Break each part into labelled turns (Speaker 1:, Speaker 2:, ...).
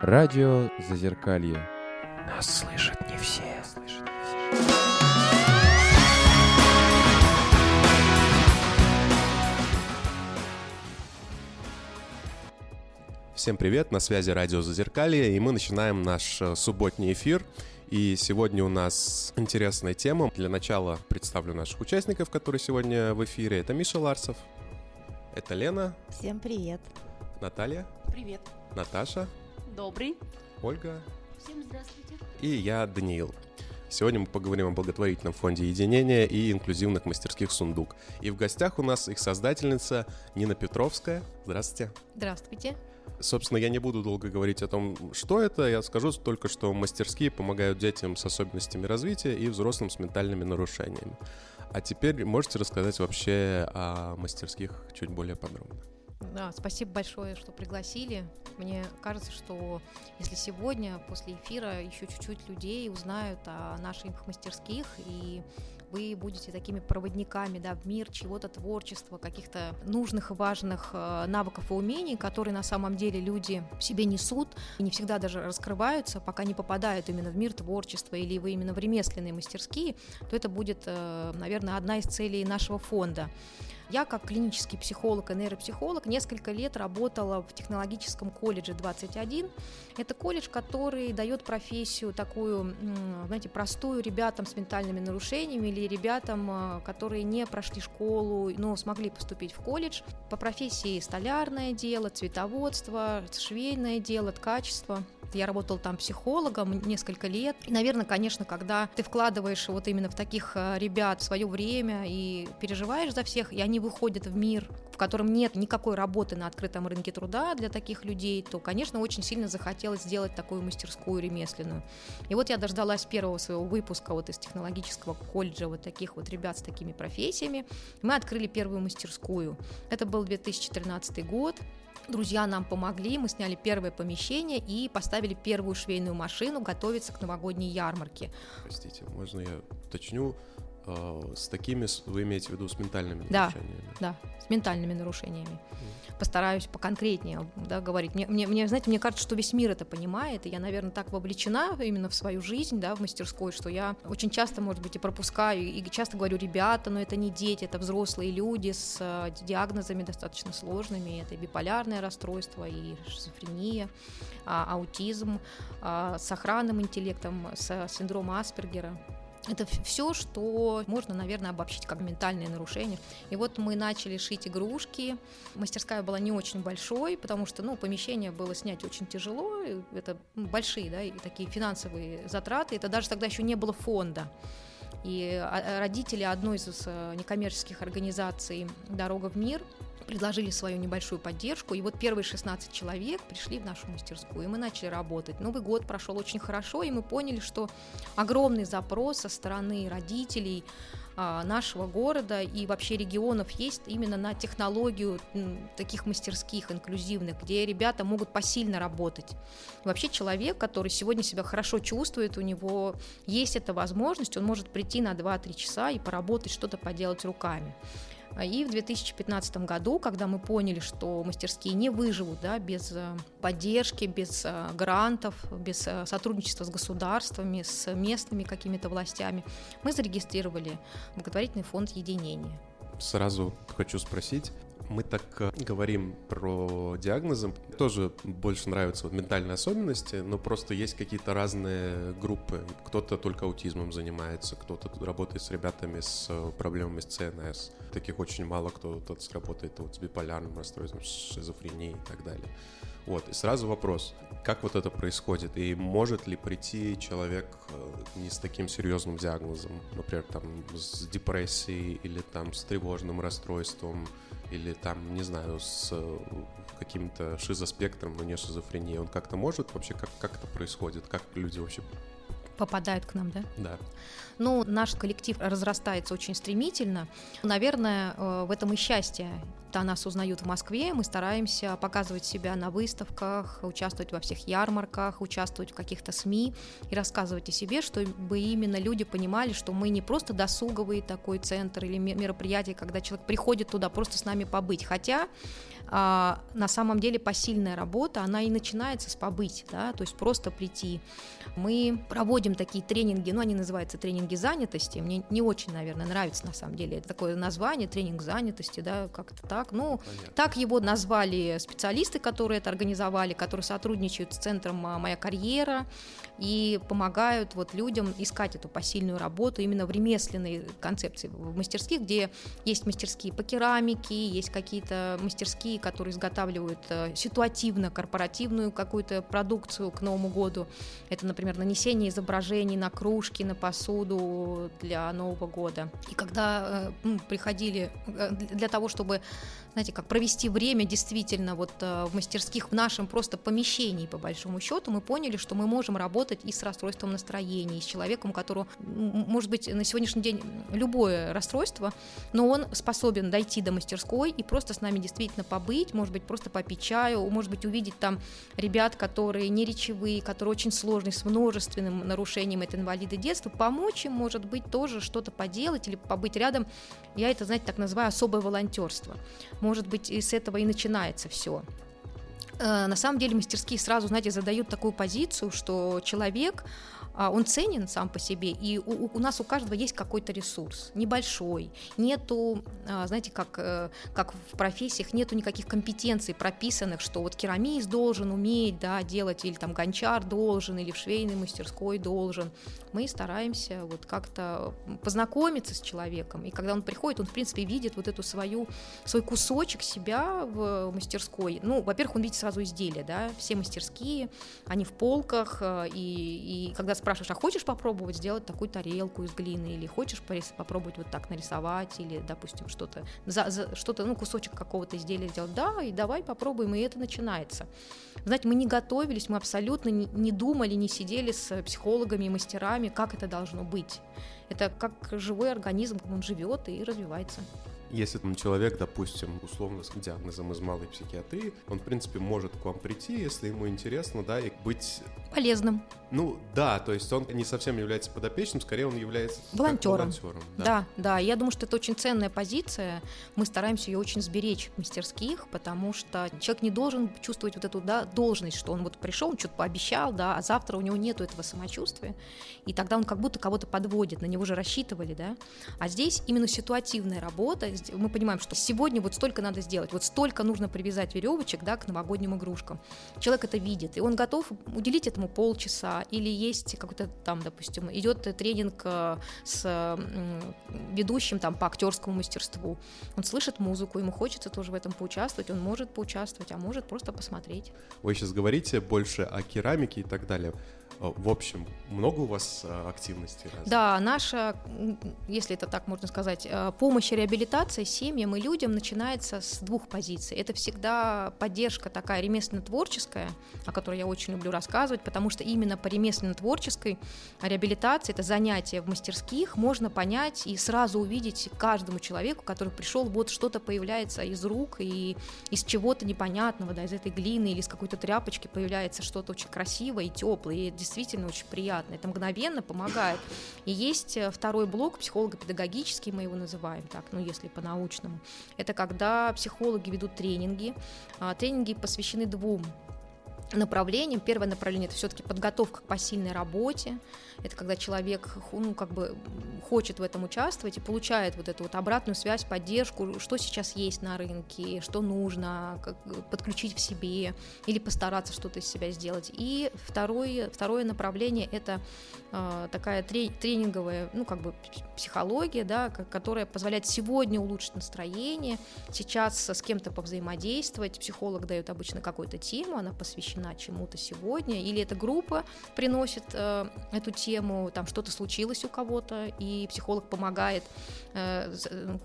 Speaker 1: Радио Зазеркалье.
Speaker 2: Нас слышат не все.
Speaker 3: Всем привет, на связи радио Зазеркалье, и мы начинаем наш э, субботний эфир. И сегодня у нас интересная тема. Для начала представлю наших участников, которые сегодня в эфире. Это Миша Ларсов, это Лена,
Speaker 4: Всем привет.
Speaker 3: Наталья,
Speaker 5: Привет.
Speaker 3: Наташа,
Speaker 5: Добрый.
Speaker 3: Ольга
Speaker 5: Всем здравствуйте.
Speaker 3: и я, Даниил. Сегодня мы поговорим о благотворительном фонде единения и инклюзивных мастерских «Сундук». И в гостях у нас их создательница Нина Петровская. Здравствуйте.
Speaker 4: Здравствуйте.
Speaker 3: Собственно, я не буду долго говорить о том, что это. Я скажу только, что мастерские помогают детям с особенностями развития и взрослым с ментальными нарушениями. А теперь можете рассказать вообще о мастерских чуть более подробно?
Speaker 4: Да, спасибо большое, что пригласили. Мне кажется, что если сегодня после эфира еще чуть-чуть людей узнают о наших мастерских и вы будете такими проводниками да, в мир чего-то творчества, каких-то нужных и важных э, навыков и умений, которые на самом деле люди в себе несут и не всегда даже раскрываются, пока не попадают именно в мир творчества или вы именно в ремесленные мастерские, то это будет, э, наверное, одна из целей нашего фонда. Я как клинический психолог и нейропсихолог несколько лет работала в технологическом колледже 21. Это колледж, который дает профессию такую, знаете, простую ребятам с ментальными нарушениями или ребятам, э, которые не прошли школу, но смогли поступить в колледж. По профессии столярное дело, цветоводство, швейное дело, ткачество. Я работала там психологом несколько лет. И, наверное, конечно, когда ты вкладываешь вот именно в таких э, ребят свое время и переживаешь за всех, и они выходят в мир, в котором нет никакой работы на открытом рынке труда для таких людей, то, конечно, очень сильно захотелось сделать такую мастерскую ремесленную. И вот я дождалась первого своего выпуска вот из технологического колледжа вот таких вот ребят с такими профессиями. Мы открыли первую мастерскую. Это был 2013 год. Друзья нам помогли, мы сняли первое помещение и поставили первую швейную машину готовиться к новогодней ярмарке.
Speaker 3: Простите, можно я уточню? Э, С такими вы имеете в виду с ментальными
Speaker 4: Да.
Speaker 3: нарушениями?
Speaker 4: Да, с ментальными нарушениями. Постараюсь поконкретнее да, говорить. Мне, мне, знаете, мне кажется, что весь мир это понимает, и я, наверное, так вовлечена именно в свою жизнь, да, в мастерской, что я очень часто, может быть, и пропускаю, и часто говорю, ребята, но это не дети, это взрослые люди с э, диагнозами достаточно сложными, это и биполярное расстройство, и шизофрения, а, аутизм, а, с охранным интеллектом, с синдромом Аспергера. Это все, что можно, наверное, обобщить как ментальные нарушения. И вот мы начали шить игрушки. Мастерская была не очень большой, потому что, ну, помещение было снять очень тяжело. Это большие, да, и такие финансовые затраты. Это даже тогда еще не было фонда. И а, родители одной из э, некоммерческих организаций «Дорога в мир» предложили свою небольшую поддержку, и вот первые 16 человек пришли в нашу мастерскую, и мы начали работать. Новый год прошел очень хорошо, и мы поняли, что огромный запрос со стороны родителей а, нашего города и вообще регионов есть именно на технологию таких мастерских инклюзивных, где ребята могут посильно работать. Вообще человек, который сегодня себя хорошо чувствует, у него есть эта возможность, он может прийти на 2-3 часа и поработать, что-то поделать руками. А, И в 2015 году, когда мы поняли, что мастерские не выживут да, без э, поддержки, без э, грантов, без э, сотрудничества с государствами, с местными какими-то властями, мы зарегистрировали благотворительный фонд единения.
Speaker 3: Сразу хочу спросить. Мы так э, говорим про диагнозы. Тоже больше нравятся вот ментальные особенности, но просто есть какие-то разные группы. Кто-то только аутизмом занимается, кто-то работает с ребятами с э, проблемами с ЦНС. Таких очень мало кто тут работает вот с биполярным расстройством, с шизофренией и так далее. Вот, и сразу вопрос, как вот это происходит, и может ли прийти человек э, не с таким серьезным диагнозом, например, там с депрессией или там с тревожным расстройством, или там, не знаю, с э, каким-то шизоспектром, но не шизофренией, он как-то может? Вообще, как, как это происходит, как люди вообще,
Speaker 4: Попадают к нам, да?
Speaker 3: да,
Speaker 4: Ну, наш коллектив разрастается очень стремительно. Наверное, э, в этом и счастье. Да, нас узнают в Москве, мы стараемся показывать себя на выставках, участвовать во всех ярмарках, участвовать в каких-то СМИ и рассказывать о себе, чтобы именно люди понимали, что мы не просто досуговый такой центр или ме- мероприятие, когда человек приходит туда просто с нами побыть. Хотя а, на самом деле посильная работа, она и начинается с побыть, да, то есть просто прийти. Мы проводим такие тренинги, ну, они называются тренинги занятости, мне не очень, наверное, нравится на самом деле это такое название, тренинг занятости, да, как-то так, ну, Понятно. так его назвали специалисты, которые это организовали, которые сотрудничают с центром а, «Моя карьера», и помогают вот людям искать эту посильную работу именно в ремесленной концепции, в мастерских, где есть мастерские по керамике, есть какие-то мастерские, которые изготавливают э, ситуативно корпоративную какую-то продукцию к Новому году. Это, например, нанесение изображений на кружки, на посуду для Нового года. И когда э, приходили э, для того, чтобы знаете, как провести время действительно вот в мастерских в нашем просто помещении, по большому счету, мы поняли, что мы можем работать и с расстройством настроения, и с человеком, которого, может быть, на сегодняшний день любое расстройство, но он способен дойти до мастерской и просто с нами действительно побыть, может быть, просто попить чаю, может быть, увидеть там ребят, которые не речевые, которые очень сложные, с множественным нарушением, это инвалиды детства, помочь им, может быть, тоже что-то поделать или побыть рядом. Я это, знаете, так называю особое волонтерство. Может быть, и с этого и начинается все. Э, на самом деле мастерские сразу, знаете, задают такую позицию, что человек он ценен сам по себе, и у, у нас у каждого есть какой-то ресурс, небольшой, нету, а, знаете, как, э, как в профессиях, нету никаких компетенций прописанных, что вот керамист должен уметь, да, делать, или там гончар должен, или в швейной мастерской должен. Мы стараемся вот как-то познакомиться с человеком, и когда он приходит, он, в принципе, видит вот эту свою, свой кусочек себя в мастерской. Ну, во-первых, он видит сразу изделия, да, все мастерские, они в полках, э, и, и когда спрашиваешь, а хочешь попробовать сделать такую тарелку из глины, или хочешь попробовать вот так нарисовать, или, допустим, что-то, за, за, что-то, ну, кусочек какого-то изделия сделать, да, и давай попробуем, и это начинается. Знаете, мы не готовились, мы абсолютно не, не думали, не сидели с психологами и мастерами, как это должно быть. Это как живой организм, он живет и развивается.
Speaker 3: Если там человек, допустим, условно с диагнозом из малой психиатрии, он, в принципе, может к вам прийти, если ему интересно, да, и быть...
Speaker 4: Полезным.
Speaker 3: Ну, да, то есть он не совсем является подопечным, скорее он является
Speaker 4: волонтером. волонтером да. да, да, я думаю, что это очень ценная позиция. Мы стараемся ее очень сберечь в мастерских, потому что человек не должен чувствовать вот эту да, должность, что он вот пришел, он что-то пообещал, да, а завтра у него нету этого самочувствия, и тогда он как будто кого-то подводит, на него же рассчитывали, да. А здесь именно ситуативная работа, мы понимаем, что сегодня вот столько надо сделать, вот столько нужно привязать веревочек, да, к новогодним игрушкам. Человек это видит, и он готов уделить этому полчаса, или есть какой-то там, допустим, идет тренинг э, с ведущим там по актерскому мастерству. Он слышит музыку, ему хочется тоже в этом поучаствовать, он может поучаствовать, а может просто посмотреть.
Speaker 3: Вы сейчас говорите больше о керамике и так далее. Э, в общем, много у вас э, активностей? Разных?
Speaker 4: Да, наша, если это так можно сказать, помощь и реабилитация семьям и людям начинается с двух позиций. Это всегда поддержка такая ремесленно-творческая, о которой я очень люблю рассказывать, потому что именно по ремесленно-творческой реабилитации, это занятие в мастерских, можно понять и сразу увидеть каждому человеку, который пришел, вот что-то появляется из рук и из чего-то непонятного, да, из этой глины или из какой-то тряпочки появляется что-то очень красивое и теплое, и действительно очень приятно, это мгновенно помогает. И есть э, второй блок, психолого-педагогический мы его называем так, ну если по-научному. Это когда психологи ведут тренинги. А, тренинги посвящены двум направлениям. Первое направление это все-таки подготовка к посильной работе. Это когда человек ну, как бы хочет в этом участвовать и получает вот эту вот обратную связь, поддержку, что сейчас есть на рынке, что нужно как, подключить в себе или постараться что-то из себя сделать. И второе, второе направление это э, такая тренинговая, ну как бы психология, да, которая позволяет сегодня улучшить настроение, сейчас с кем-то повзаимодействовать. Психолог дает обычно какую-то тему, она посвящена чему-то сегодня, или эта группа приносит э, эту тему тему, там что-то случилось у кого-то, и психолог помогает э,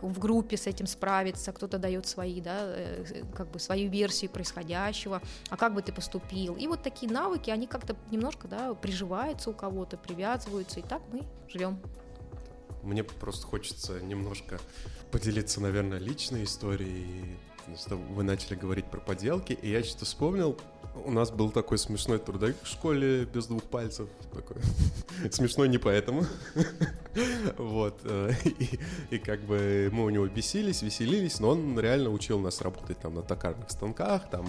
Speaker 4: в группе с этим справиться, кто-то дает свои, да, э, как бы свою версию происходящего, а как бы ты поступил. И вот такие навыки, они как-то немножко, да, приживаются у кого-то, привязываются, и так мы живем.
Speaker 3: Мне просто хочется немножко поделиться, наверное, личной историей вы начали говорить про поделки, и я что-то вспомнил, у нас был такой смешной трудовик в школе без двух пальцев. Такой. Смешной не поэтому. вот. И, и как бы мы у него бесились, веселились, но он реально учил нас работать там на токарных станках, там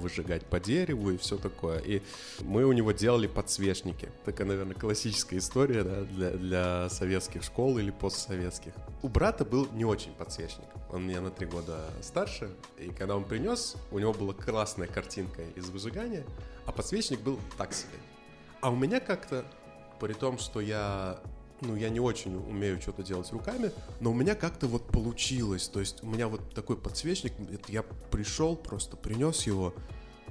Speaker 3: выжигать по дереву и все такое. И мы у него делали подсвечники. Такая, наверное, классическая история да, для, для советских школ или постсоветских. У брата был не очень подсвечник. Он меня на три года старше, и когда он принес, у него была классная картинка из выжигания, а подсвечник был так себе. А у меня как-то, при том, что я ну, я не очень умею что-то делать руками, но у меня как-то вот получилось. То есть у меня вот такой подсвечник, я пришел, просто принес его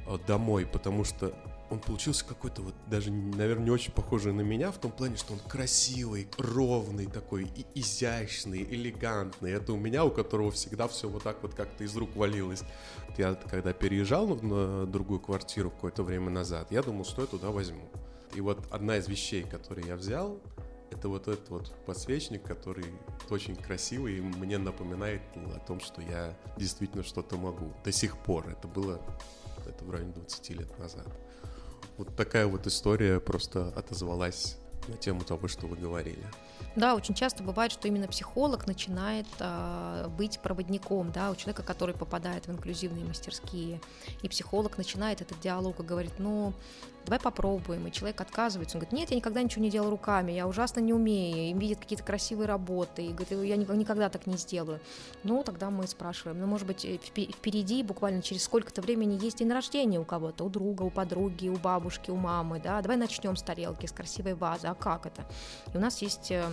Speaker 3: э, домой, потому что он получился какой-то вот даже, наверное, не очень похожий на меня в том плане, что он красивый, ровный такой, и изящный, элегантный. Это у меня, у которого всегда все вот так вот как-то из рук валилось. Я когда переезжал на другую квартиру какое-то время назад, я думал, что я туда возьму. И вот одна из вещей, которые я взял, это вот этот вот подсвечник, который очень красивый и мне напоминает о том, что я действительно что-то могу. До сих пор. Это было это в районе 20 лет назад. Вот такая вот история просто отозвалась на тему того, что вы говорили.
Speaker 4: Да, очень часто бывает, что именно психолог начинает э, быть проводником, да, у человека, который попадает в инклюзивные мастерские, и психолог начинает этот диалог и говорит, ну, давай попробуем, и человек отказывается, он говорит, нет, я никогда ничего не делал руками, я ужасно не умею, им видят какие-то красивые работы, и говорит, я никогда так не сделаю. Ну, тогда мы спрашиваем, ну, может быть, э, впереди буквально через сколько-то времени есть день рождения у кого-то, у друга, у подруги, у бабушки, у мамы, да, давай начнем с тарелки, с красивой вазы, а как это? И у нас есть э,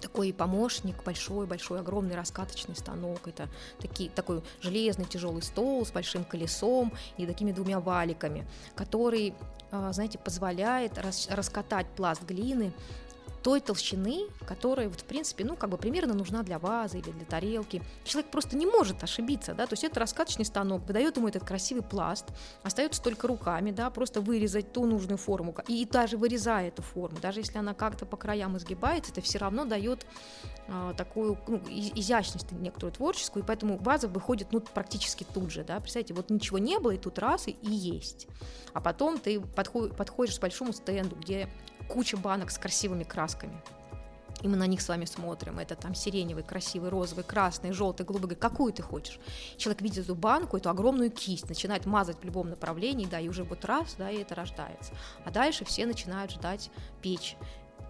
Speaker 4: такой помощник, большой-большой, огромный раскаточный станок. Это такие, такой железный тяжелый стол с большим колесом и такими двумя валиками, который, знаете, позволяет раскатать пласт глины той толщины, которая, вот, в принципе, ну, как бы примерно нужна для вазы или для тарелки. Человек просто не может ошибиться, да, то есть это раскаточный станок, выдает ему этот красивый пласт, остается только руками, да, просто вырезать ту нужную форму, и даже вырезая эту форму, даже если она как-то по краям изгибается, это все равно дает а, такую ну, изящность некоторую творческую, и поэтому ваза выходит ну, практически тут же, да, представьте, вот ничего не было, и тут раз, и, и есть. А потом ты подходишь к большому стенду, где куча банок с красивыми красками. И мы на них с вами смотрим. Это там сиреневый, красивый, розовый, красный, желтый, голубой. Какую ты хочешь? Человек видит эту банку, эту огромную кисть, начинает мазать в любом направлении, да, и уже вот раз, да, и это рождается. А дальше все начинают ждать печь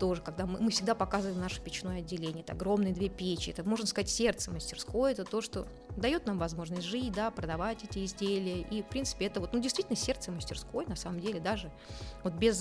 Speaker 4: тоже, когда мы, мы всегда показываем наше печное отделение, это огромные две печи, это, можно сказать, сердце мастерской, это то, что дает нам возможность жить, да, продавать эти изделия, и, в принципе, это вот, ну, действительно, сердце мастерской, на самом деле, даже вот без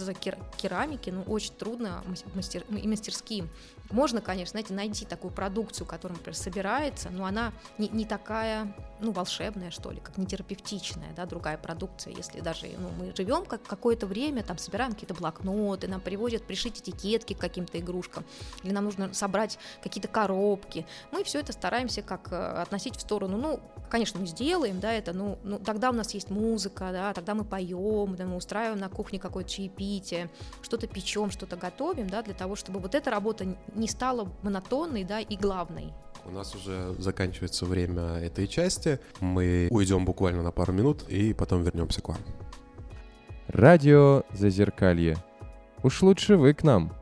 Speaker 4: керамики, ну, очень трудно мастер, и мастерским. Можно, конечно, знаете, найти такую продукцию, которая, например, собирается, но она не, не такая, ну, волшебная, что ли, как не терапевтичная, да, другая продукция, если даже, ну, мы живем как какое-то время, там, собираем какие-то блокноты, нам приводят пришить этикетки к каким-то игрушкам, или нам нужно собрать какие-то коробки, мы все это стараемся как э, относить в сторону, ну, конечно, мы сделаем, да, это, ну, ну тогда у нас есть музыка, да, тогда мы поем, да, мы устраиваем на кухне какое-то чаепитие, что-то печем, что-то готовим, да, для того, чтобы вот эта работа не стала монотонной, да, и главной.
Speaker 3: У нас уже заканчивается время этой части. Мы уйдем буквально на пару минут и потом вернемся к вам.
Speaker 1: Радио Зазеркалье. Уж лучше вы к нам.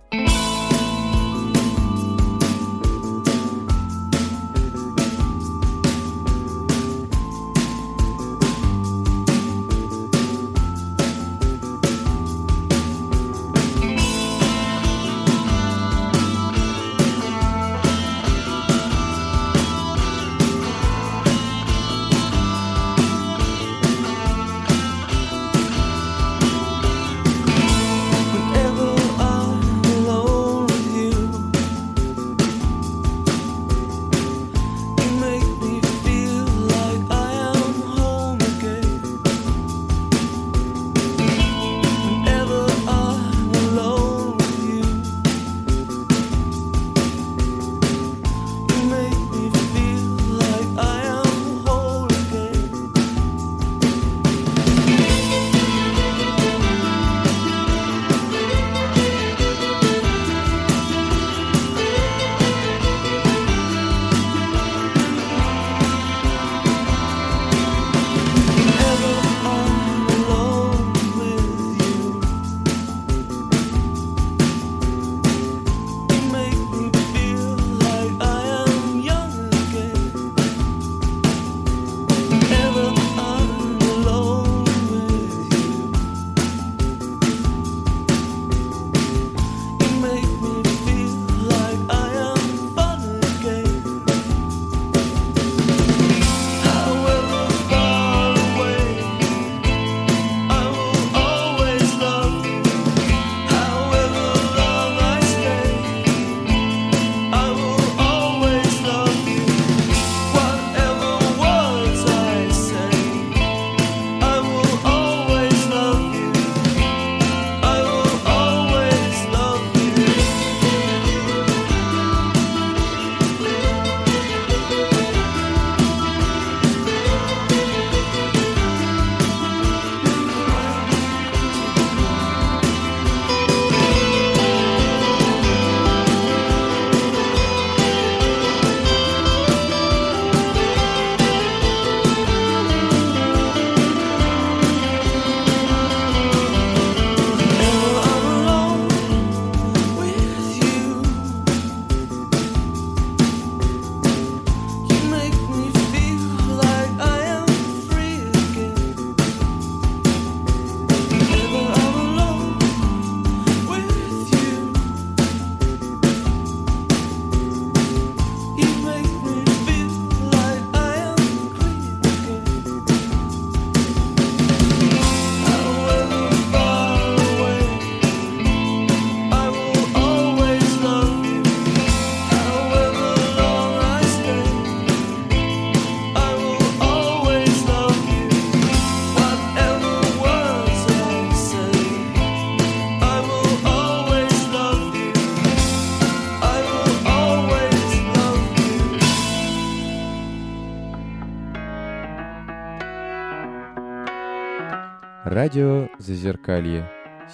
Speaker 1: Зазеркалье.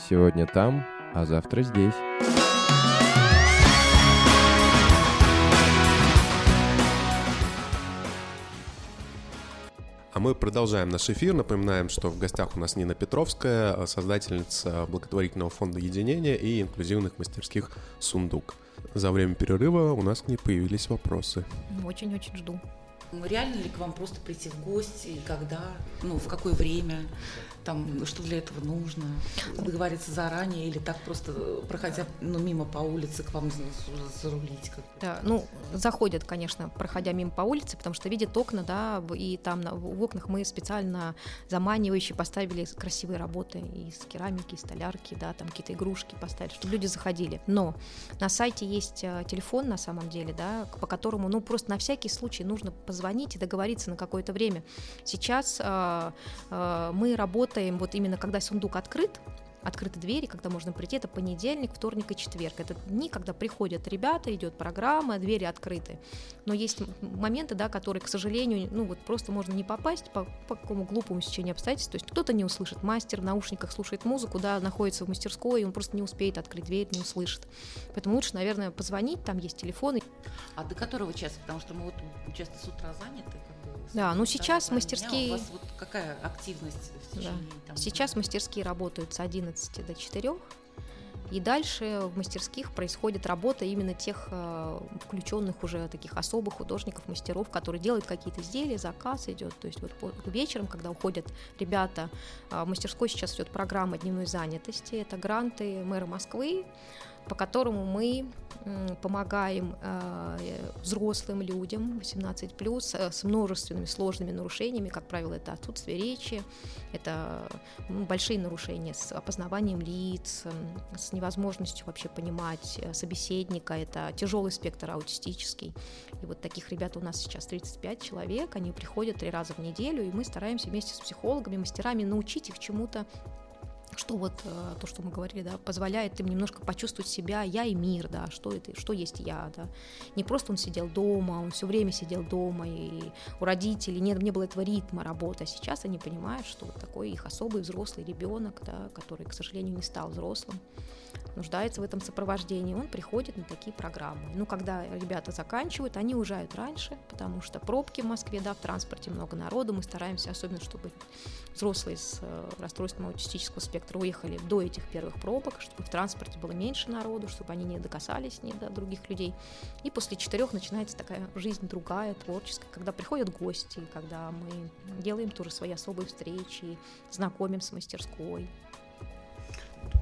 Speaker 1: Сегодня там, а завтра здесь.
Speaker 3: А мы продолжаем наш эфир. Напоминаем, что в гостях у нас Нина Петровская, создательница благотворительного фонда единения и инклюзивных мастерских «Сундук». За время перерыва у нас к ней появились вопросы.
Speaker 4: Очень-очень жду.
Speaker 6: Реально ли к вам просто прийти в гости, когда, ну, в какое время, там, что для этого нужно, договориться заранее или так просто, проходя ну, мимо по улице, к вам зарулить? Как
Speaker 4: да, ну, заходят, конечно, проходя мимо по улице, потому что видят окна, да, и там на, в окнах мы специально заманивающие поставили красивые работы из керамики, из столярки, да, там какие-то игрушки поставили, чтобы люди заходили. Но на сайте есть э, телефон на самом деле, да, по которому, ну, просто на всякий случай нужно позвонить и договориться на какое-то время. Сейчас э, э, мы работаем вот именно когда сундук открыт, открыты двери, когда можно прийти, это понедельник, вторник и четверг. Это дни, когда приходят ребята, идет программа, двери открыты. Но есть моменты, да, которые, к сожалению, ну вот просто можно не попасть по, по какому глупому сечению обстоятельств. То есть кто-то не услышит, мастер в наушниках слушает музыку, да, находится в мастерской, и он просто не успеет открыть дверь, не услышит. Поэтому лучше, наверное, позвонить, там есть телефоны.
Speaker 6: А до которого часа? Потому что мы вот часто с утра заняты.
Speaker 4: Да, ну сейчас мастерские...
Speaker 6: У вас вот какая активность в течение... Да.
Speaker 4: Там, сейчас мастерские работают с 11 до 4, и дальше в мастерских происходит работа именно тех э, включенных уже таких особых художников, мастеров, которые делают какие-то изделия, заказ идет. То есть вот вечером, когда уходят ребята, э, в мастерской сейчас идет программа дневной занятости, это гранты мэра Москвы, по которому мы помогаем э, взрослым людям 18 плюс э, с множественными сложными нарушениями, как правило, это отсутствие речи, это большие нарушения с опознаванием лиц, с невозможностью вообще понимать э, собеседника, это тяжелый спектр аутистический. И вот таких ребят у нас сейчас 35 человек, они приходят три раза в неделю, и мы стараемся вместе с психологами, мастерами научить их чему-то что вот э, то, что мы говорили, да, позволяет им немножко почувствовать себя, я и мир, да, что это, что есть я, да. Не просто он сидел дома, он все время сидел дома, и у родителей нет, не было этого ритма работы, а сейчас они понимают, что вот такой их особый взрослый ребенок, да, который, к сожалению, не стал взрослым, нуждается в этом сопровождении, он приходит на такие программы. Ну, когда ребята заканчивают, они уезжают раньше, потому что пробки в Москве, да, в транспорте много народу, мы стараемся, особенно чтобы взрослые с э, расстройством аутистического спектра уехали до этих первых пробок, чтобы в транспорте было меньше народу, чтобы они не докасались ни до других людей. И после четырех начинается такая жизнь другая, творческая, когда приходят гости, когда мы делаем тоже свои особые встречи, знакомим с мастерской,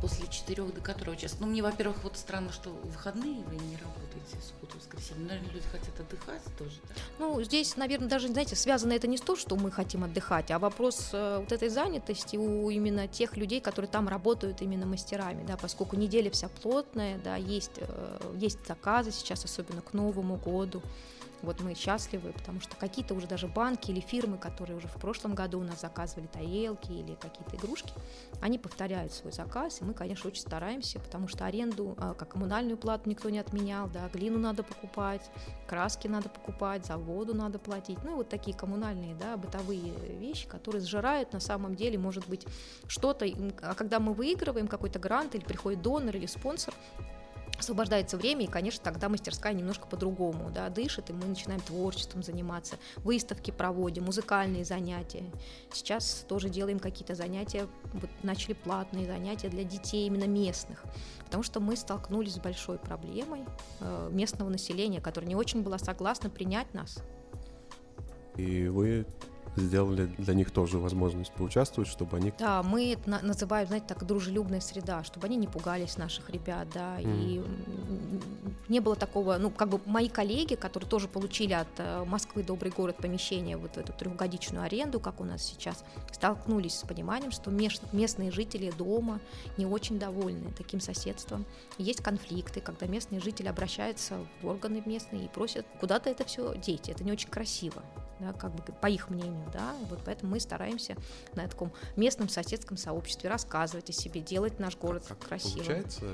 Speaker 6: после четырех до которого часа? Ну, мне, во-первых, вот странно, что в выходные вы не работаете, субботу, воскресенье. Наверное, люди хотят отдыхать тоже, да?
Speaker 4: Ну, здесь, наверное, даже, знаете, связано это не с то, что мы хотим отдыхать, а вопрос э, вот этой занятости у именно тех людей, которые там работают именно мастерами, да, поскольку неделя вся плотная, да, есть, э, есть заказы сейчас, особенно к Новому году, вот мы счастливы, потому что какие-то уже даже банки или фирмы, которые уже в прошлом году у нас заказывали тарелки или какие-то игрушки, они повторяют свой заказ, и мы, конечно, очень стараемся, потому что аренду, а, как коммунальную плату никто не отменял, да, глину надо покупать, краски надо покупать, за воду надо платить, ну вот такие коммунальные, да, бытовые вещи, которые сжирают на самом деле, может быть, что-то, а когда мы выигрываем какой-то грант или приходит донор или спонсор, освобождается время, и, конечно, тогда мастерская немножко по-другому да, дышит, и мы начинаем творчеством заниматься, выставки проводим, музыкальные занятия. Сейчас тоже делаем какие-то занятия, вот начали платные занятия для детей именно местных, потому что мы столкнулись с большой проблемой э, местного населения, которое не очень было согласно принять нас.
Speaker 3: И вы сделали для них тоже возможность поучаствовать, чтобы они...
Speaker 4: Да, мы это называем, знаете, так, дружелюбная среда, чтобы они не пугались наших ребят, да, mm. и не было такого, ну, как бы мои коллеги, которые тоже получили от э, Москвы «Добрый город» помещение, вот эту трехгодичную аренду, как у нас сейчас, столкнулись с пониманием, что местные жители дома не очень довольны таким соседством. Есть конфликты, когда местные жители обращаются в органы местные и просят куда-то это все деть, это не очень красиво да, как бы по их мнению, да, вот поэтому мы стараемся на таком местном соседском сообществе рассказывать о себе, делать наш город как красивым.
Speaker 3: Получается,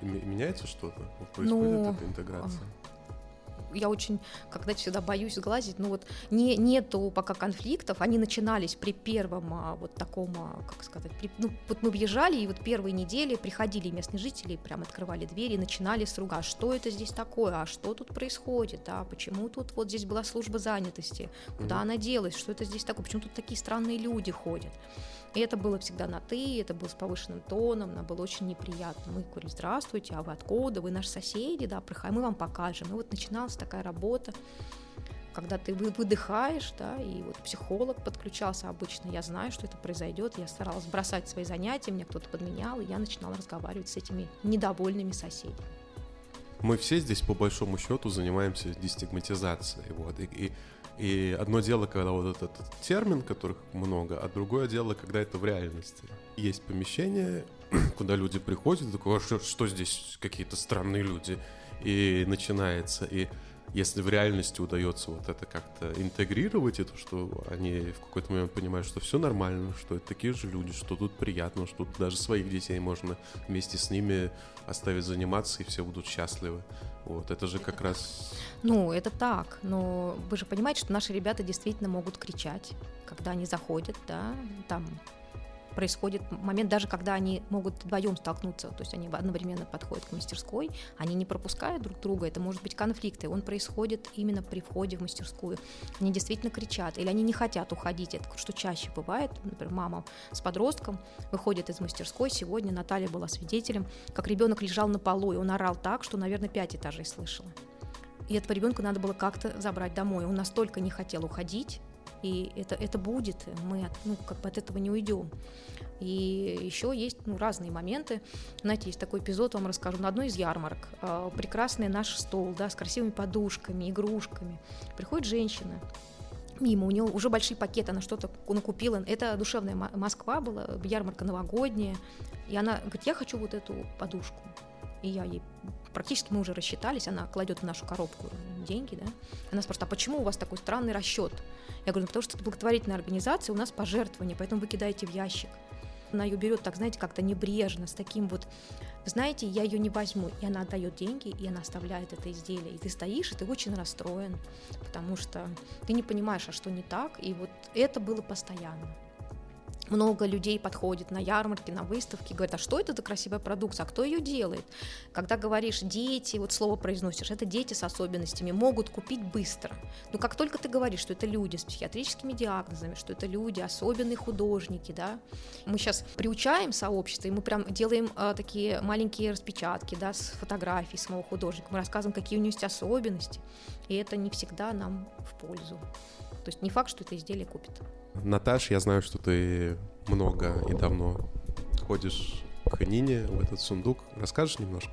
Speaker 3: меняется что-то? Происходит ну, эта интеграция?
Speaker 4: Я очень, когда всегда боюсь сглазить, ну вот не, нету пока конфликтов, они начинались при первом а, вот таком, а, как сказать, при, ну вот мы въезжали, и вот первые недели приходили местные жители, прям открывали двери и начинали с руга, что это здесь такое, а что тут происходит, а почему тут вот здесь была служба занятости, куда mm-hmm. она делась, что это здесь такое, почему тут такие странные люди ходят. И это было всегда на «ты», это было с повышенным тоном, нам было очень неприятно. Мы говорили, здравствуйте, а вы откуда? Вы наши соседи, да, мы вам покажем. И вот начиналась такая работа, когда ты выдыхаешь, да, и вот психолог подключался обычно, я знаю, что это произойдет, я старалась бросать свои занятия, меня кто-то подменял, и я начинала разговаривать с этими недовольными соседями.
Speaker 3: Мы все здесь, по большому счету, занимаемся дестигматизацией, вот, и, и и одно дело, когда вот этот термин, которых много, а другое дело, когда это в реальности. Есть помещение, куда люди приходят, такое, «А что, что здесь какие-то странные люди, и начинается, и если в реальности удается вот это как-то интегрировать, и то, что они в какой-то момент понимают, что все нормально, что это такие же люди, что тут приятно, что тут даже своих детей можно вместе с ними оставить заниматься, и все будут счастливы. Вот, это же как раз...
Speaker 4: Ну, это так, но вы же понимаете, что наши ребята действительно могут кричать, когда они заходят, да, там происходит момент, даже когда они могут вдвоем столкнуться, то есть они одновременно подходят к мастерской, они не пропускают друг друга, это может быть конфликт, и он происходит именно при входе в мастерскую. Они действительно кричат, или они не хотят уходить, это что чаще бывает, например, мама с подростком выходит из мастерской, сегодня Наталья была свидетелем, как ребенок лежал на полу, и он орал так, что, наверное, пять этажей слышала. И этого ребенка надо было как-то забрать домой. Он настолько не хотел уходить, и это, это будет, мы ну, как бы от этого не уйдем. И еще есть ну, разные моменты. Знаете, есть такой эпизод, вам расскажу, на одной из ярмарок. Э, прекрасный наш стол, да, с красивыми подушками, игрушками. Приходит женщина, мимо, у нее уже большие пакеты, она что-то накупила. Это душевная Москва была, ярмарка новогодняя. И она говорит, я хочу вот эту подушку. И я ей практически мы уже рассчитались, она кладет в нашу коробку деньги, да. Она спрашивает, а почему у вас такой странный расчет? Я говорю, ну, потому что это благотворительная организация, у нас пожертвования, поэтому вы кидаете в ящик. Она ее берет так, знаете, как-то небрежно, с таким вот, знаете, я ее не возьму. И она отдает деньги, и она оставляет это изделие. И ты стоишь, и ты очень расстроен, потому что ты не понимаешь, а что не так. И вот это было постоянно много людей подходит на ярмарки, на выставки, говорят, а что это за красивая продукция, а кто ее делает? Когда говоришь дети, вот слово произносишь, это дети с особенностями, могут купить быстро. Но как только ты говоришь, что это люди с психиатрическими диагнозами, что это люди, особенные художники, да, мы сейчас приучаем сообщество, и мы прям делаем э, такие маленькие распечатки, да, с фотографий самого художника, мы рассказываем, какие у него есть особенности, и это не всегда нам в пользу. То есть не факт, что это изделие купит.
Speaker 3: Наташ, я знаю, что ты много и давно ходишь к Нине в этот сундук. Расскажешь немножко?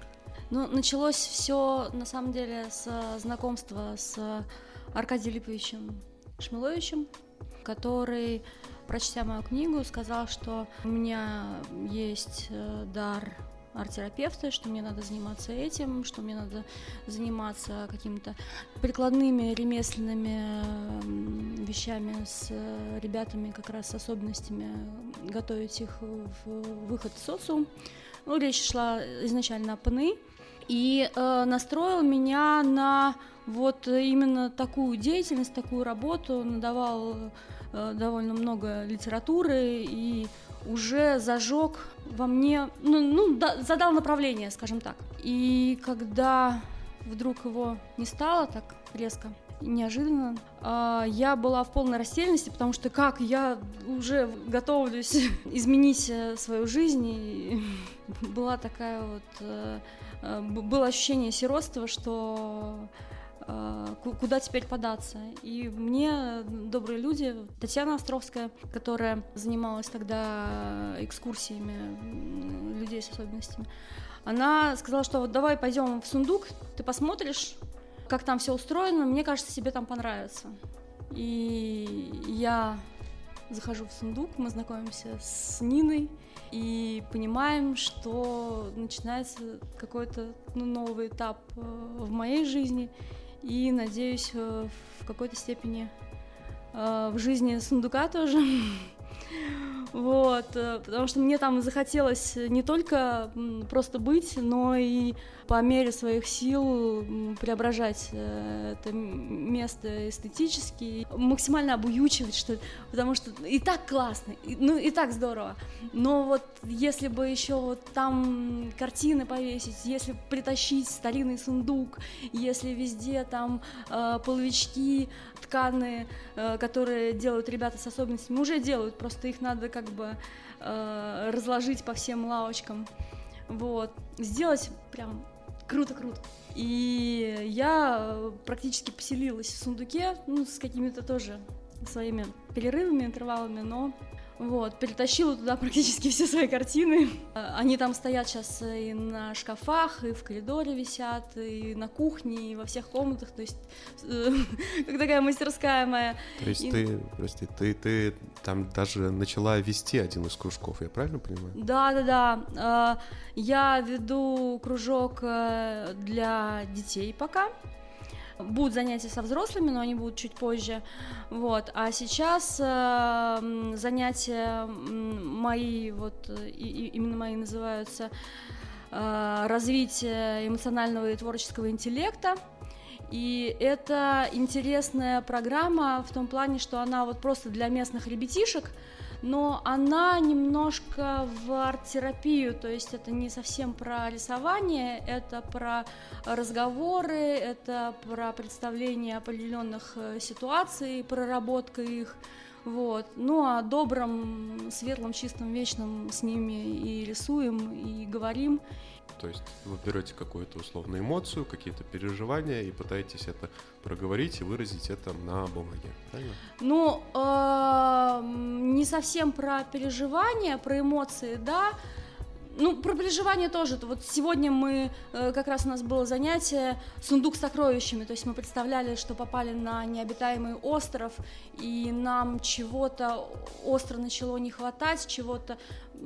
Speaker 5: Ну, началось все на самом деле с знакомства с Аркадием Липовичем Шмиловичем, который, прочтя мою книгу, сказал, что у меня есть э, дар арт-терапевта, что мне надо заниматься этим, что мне надо заниматься какими-то прикладными ремесленными вещами с ребятами как раз с особенностями, готовить их в выход в социум. Ну, речь шла изначально о ПНИ, и э, настроил меня на вот именно такую деятельность, такую работу, надавал э, довольно много литературы и уже зажег во мне, ну, ну да, задал направление, скажем так. И когда вдруг его не стало так резко, неожиданно. А, я была в полной растерянности, потому что как я уже готовлюсь изменить э, свою жизнь, и была такая вот... Э, э, было ощущение сиротства, что куда теперь податься. И мне добрые люди, Татьяна Островская, которая занималась тогда экскурсиями людей с особенностями, она сказала, что вот давай пойдем в сундук, ты посмотришь, как там все устроено, мне кажется, тебе там понравится. И я захожу в сундук, мы знакомимся с Ниной и понимаем, что начинается какой-то ну, новый этап э, в моей жизни и, надеюсь, э, в какой-то степени э, в жизни сундука тоже. Вот, э, потому что мне там захотелось не только просто быть, но и по мере своих сил преображать э, это место эстетически, максимально обуючивать, что потому что и так классно, и, ну и так здорово. Но вот если бы еще вот там картины повесить, если притащить старинный сундук, если везде там э, половички тканые, э, которые делают ребята с особенностями, уже делают, просто их надо как бы э, разложить по всем лавочкам. Вот. Сделать прям круто-круто. И я практически поселилась в сундуке, ну, с какими-то тоже своими перерывами, интервалами, но вот, перетащила туда практически все свои картины. Они там стоят сейчас и на шкафах, и в коридоре висят, и на кухне, и во всех комнатах. То есть, э, как такая мастерская моя.
Speaker 3: То есть и... ты, прости, ты, ты там даже начала вести один из кружков, я правильно понимаю?
Speaker 5: Да, да, да. Я веду кружок э, для детей пока. Будут занятия со взрослыми, но они будут чуть позже. Вот. А сейчас э, занятия мои, вот и, именно мои называются э, развитие эмоционального и творческого интеллекта. И это интересная программа в том плане, что она вот просто для местных ребятишек, но она немножко в арт-терапию, то есть это не совсем про рисование, это про разговоры, это про представление определенных э, ситуаций, проработка их. Вот. Ну а добром, светлом, чистом, вечном с ними и рисуем, и говорим,
Speaker 3: то есть вы берете какую-то условную эмоцию, какие-то переживания и пытаетесь это проговорить и выразить это на бумаге, правильно?
Speaker 5: Ну, э, не совсем про переживания, про эмоции, да. Ну, про переживания тоже. Вот сегодня мы, э, как раз у нас было занятие «Сундук с сокровищами», то есть мы представляли, что попали на необитаемый остров, и нам чего-то остро начало не хватать, чего-то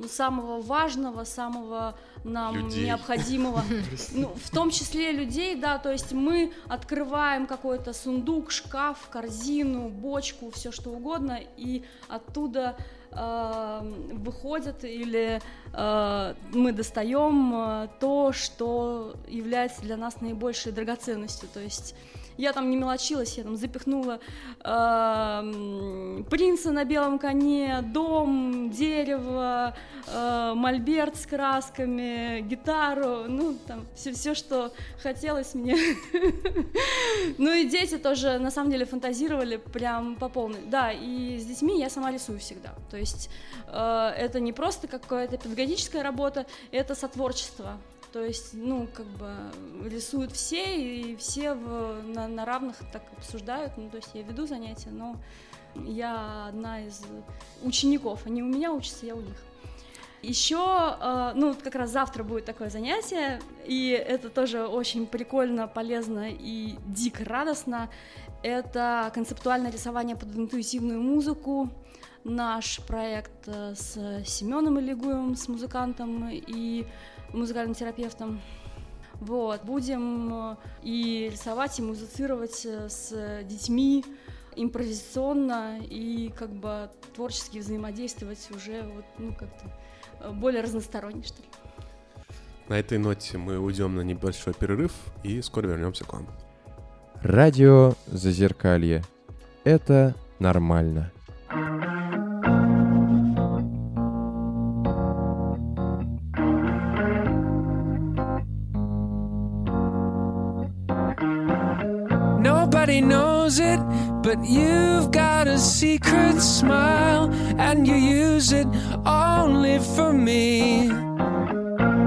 Speaker 5: самого важного, самого нам
Speaker 3: людей.
Speaker 5: необходимого, ну, в том числе людей, да, то есть мы открываем какой-то сундук, шкаф, корзину, бочку, все что угодно, и оттуда э, выходит или э, мы достаем э, то, что является для нас наибольшей драгоценностью, то есть я там не мелочилась, я там запихнула э, принца на белом коне, дом, дерево, э, мольберт с красками, гитару, ну там все, все что хотелось мне. Ну и дети тоже на самом деле фантазировали прям по полной. Да, и с детьми я сама рисую всегда. То есть э, это не просто какая-то педагогическая работа, это сотворчество. То есть, ну, как бы рисуют все, и все в, на, на равных так обсуждают. Ну, то есть я веду занятия, но я одна из учеников. Они у меня учатся, я у них. Еще, э, ну, как раз завтра будет такое занятие, и это тоже очень прикольно, полезно и дико радостно. Это концептуальное рисование под интуитивную музыку. Наш проект э, с Семеном Илигуевым, с музыкантом, и музыкальным терапевтом. Вот, будем э, и рисовать, и музицировать э, с детьми импровизационно и как бы творчески взаимодействовать уже вот, ну, как-то э, более разносторонне, что ли.
Speaker 3: На этой ноте мы уйдем на небольшой перерыв и скоро вернемся к вам.
Speaker 1: Радио Зазеркалье. Это нормально.
Speaker 2: Nobody knows it, but you've got a secret smile, and you use it only for me.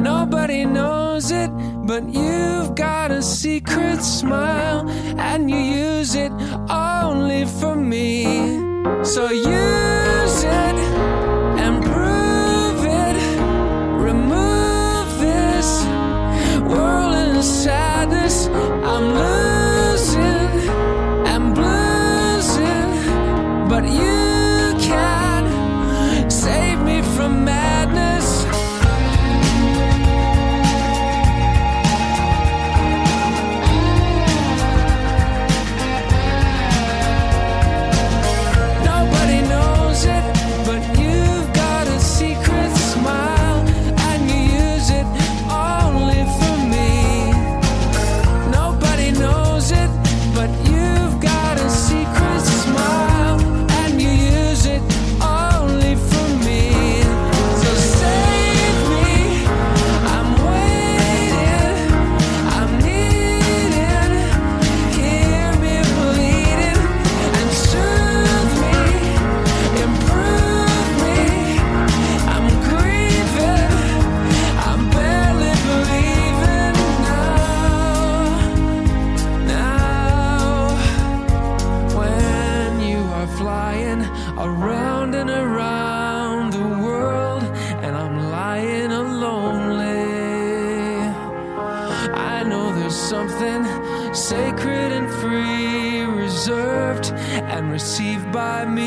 Speaker 2: Nobody knows it, but you've got a secret smile, and you use it only for me. So use it what you. By me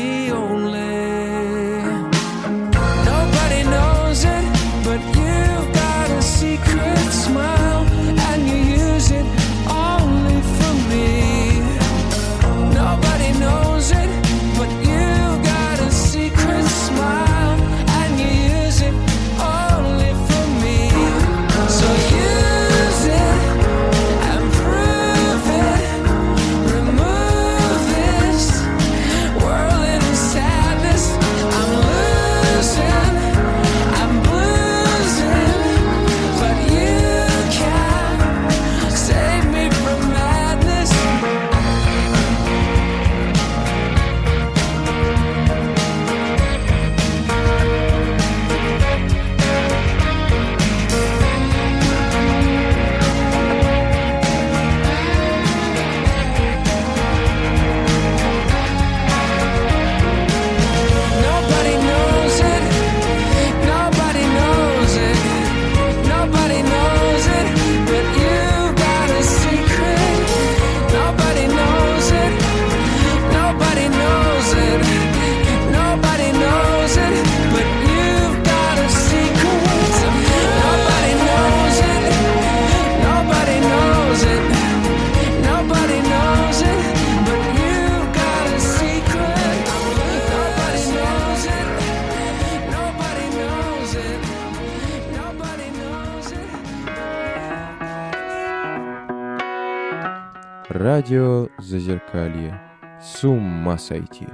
Speaker 1: Зазеркалье. С ума сойти.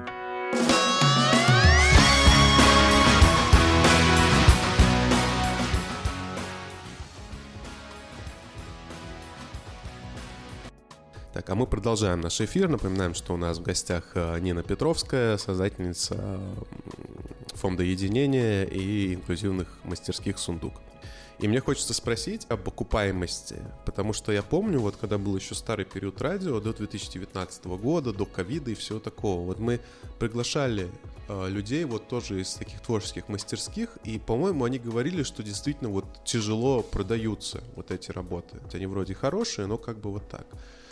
Speaker 3: Так, а мы продолжаем наш эфир. Напоминаем, что у нас в гостях э, Нина Петровская, создательница фонда единения и инклюзивных мастерских «Сундук». И мне хочется спросить об окупаемости, потому что я помню, вот когда был еще старый период радио, до 2019 года, до ковида и всего такого, вот мы приглашали э, людей вот тоже из таких творческих мастерских, и, по-моему, они говорили, что действительно вот тяжело продаются вот эти работы. Они вроде хорошие, но как бы вот так.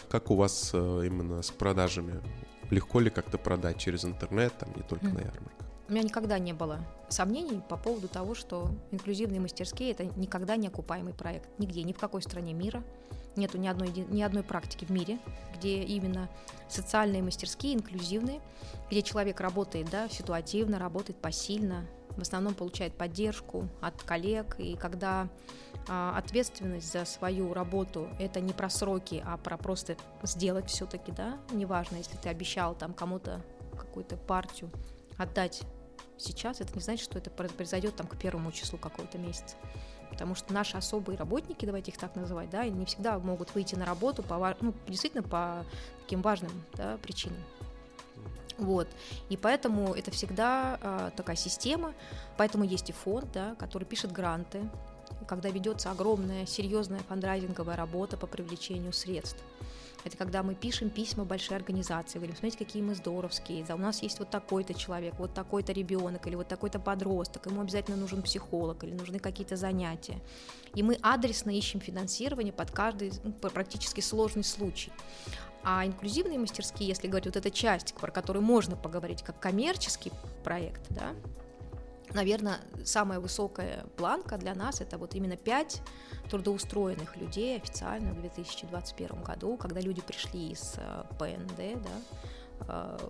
Speaker 3: Как у вас э, именно с продажами? Легко ли как-то продать через интернет, там, не только на ярмарках?
Speaker 4: У меня никогда не было сомнений по поводу того, что инклюзивные мастерские это никогда не окупаемый проект. Нигде, ни в какой стране мира. Нету ни одной, ни одной практики в мире, где именно социальные мастерские, инклюзивные, где человек работает да, ситуативно, работает посильно, в основном получает поддержку от коллег. И когда а, ответственность за свою работу это не про сроки, а про просто сделать все-таки, да, неважно, если ты обещал там кому-то какую-то партию отдать сейчас, это не значит, что это произойдет там к первому числу какого-то месяца. Потому что наши особые работники, давайте их так называть, да, не всегда могут выйти на работу по, ну, действительно по таким важным да, причинам. Вот. И поэтому это всегда а, такая система, поэтому есть и фонд, да, который пишет гранты, когда ведется огромная, серьезная фандрайзинговая работа по привлечению средств. Это когда мы пишем письма большой организации, говорим, смотрите, какие мы здоровские, да, у нас есть вот такой-то человек, вот такой-то ребенок или вот такой-то подросток, ему обязательно нужен психолог или нужны какие-то занятия. И мы адресно ищем финансирование под каждый ну, практически сложный случай. А инклюзивные мастерские, если говорить, вот эта часть, про которую можно поговорить как коммерческий проект, да, наверное, самая высокая планка для нас это вот именно пять трудоустроенных людей официально в 2021 году, когда люди пришли из э, ПНД, да, э,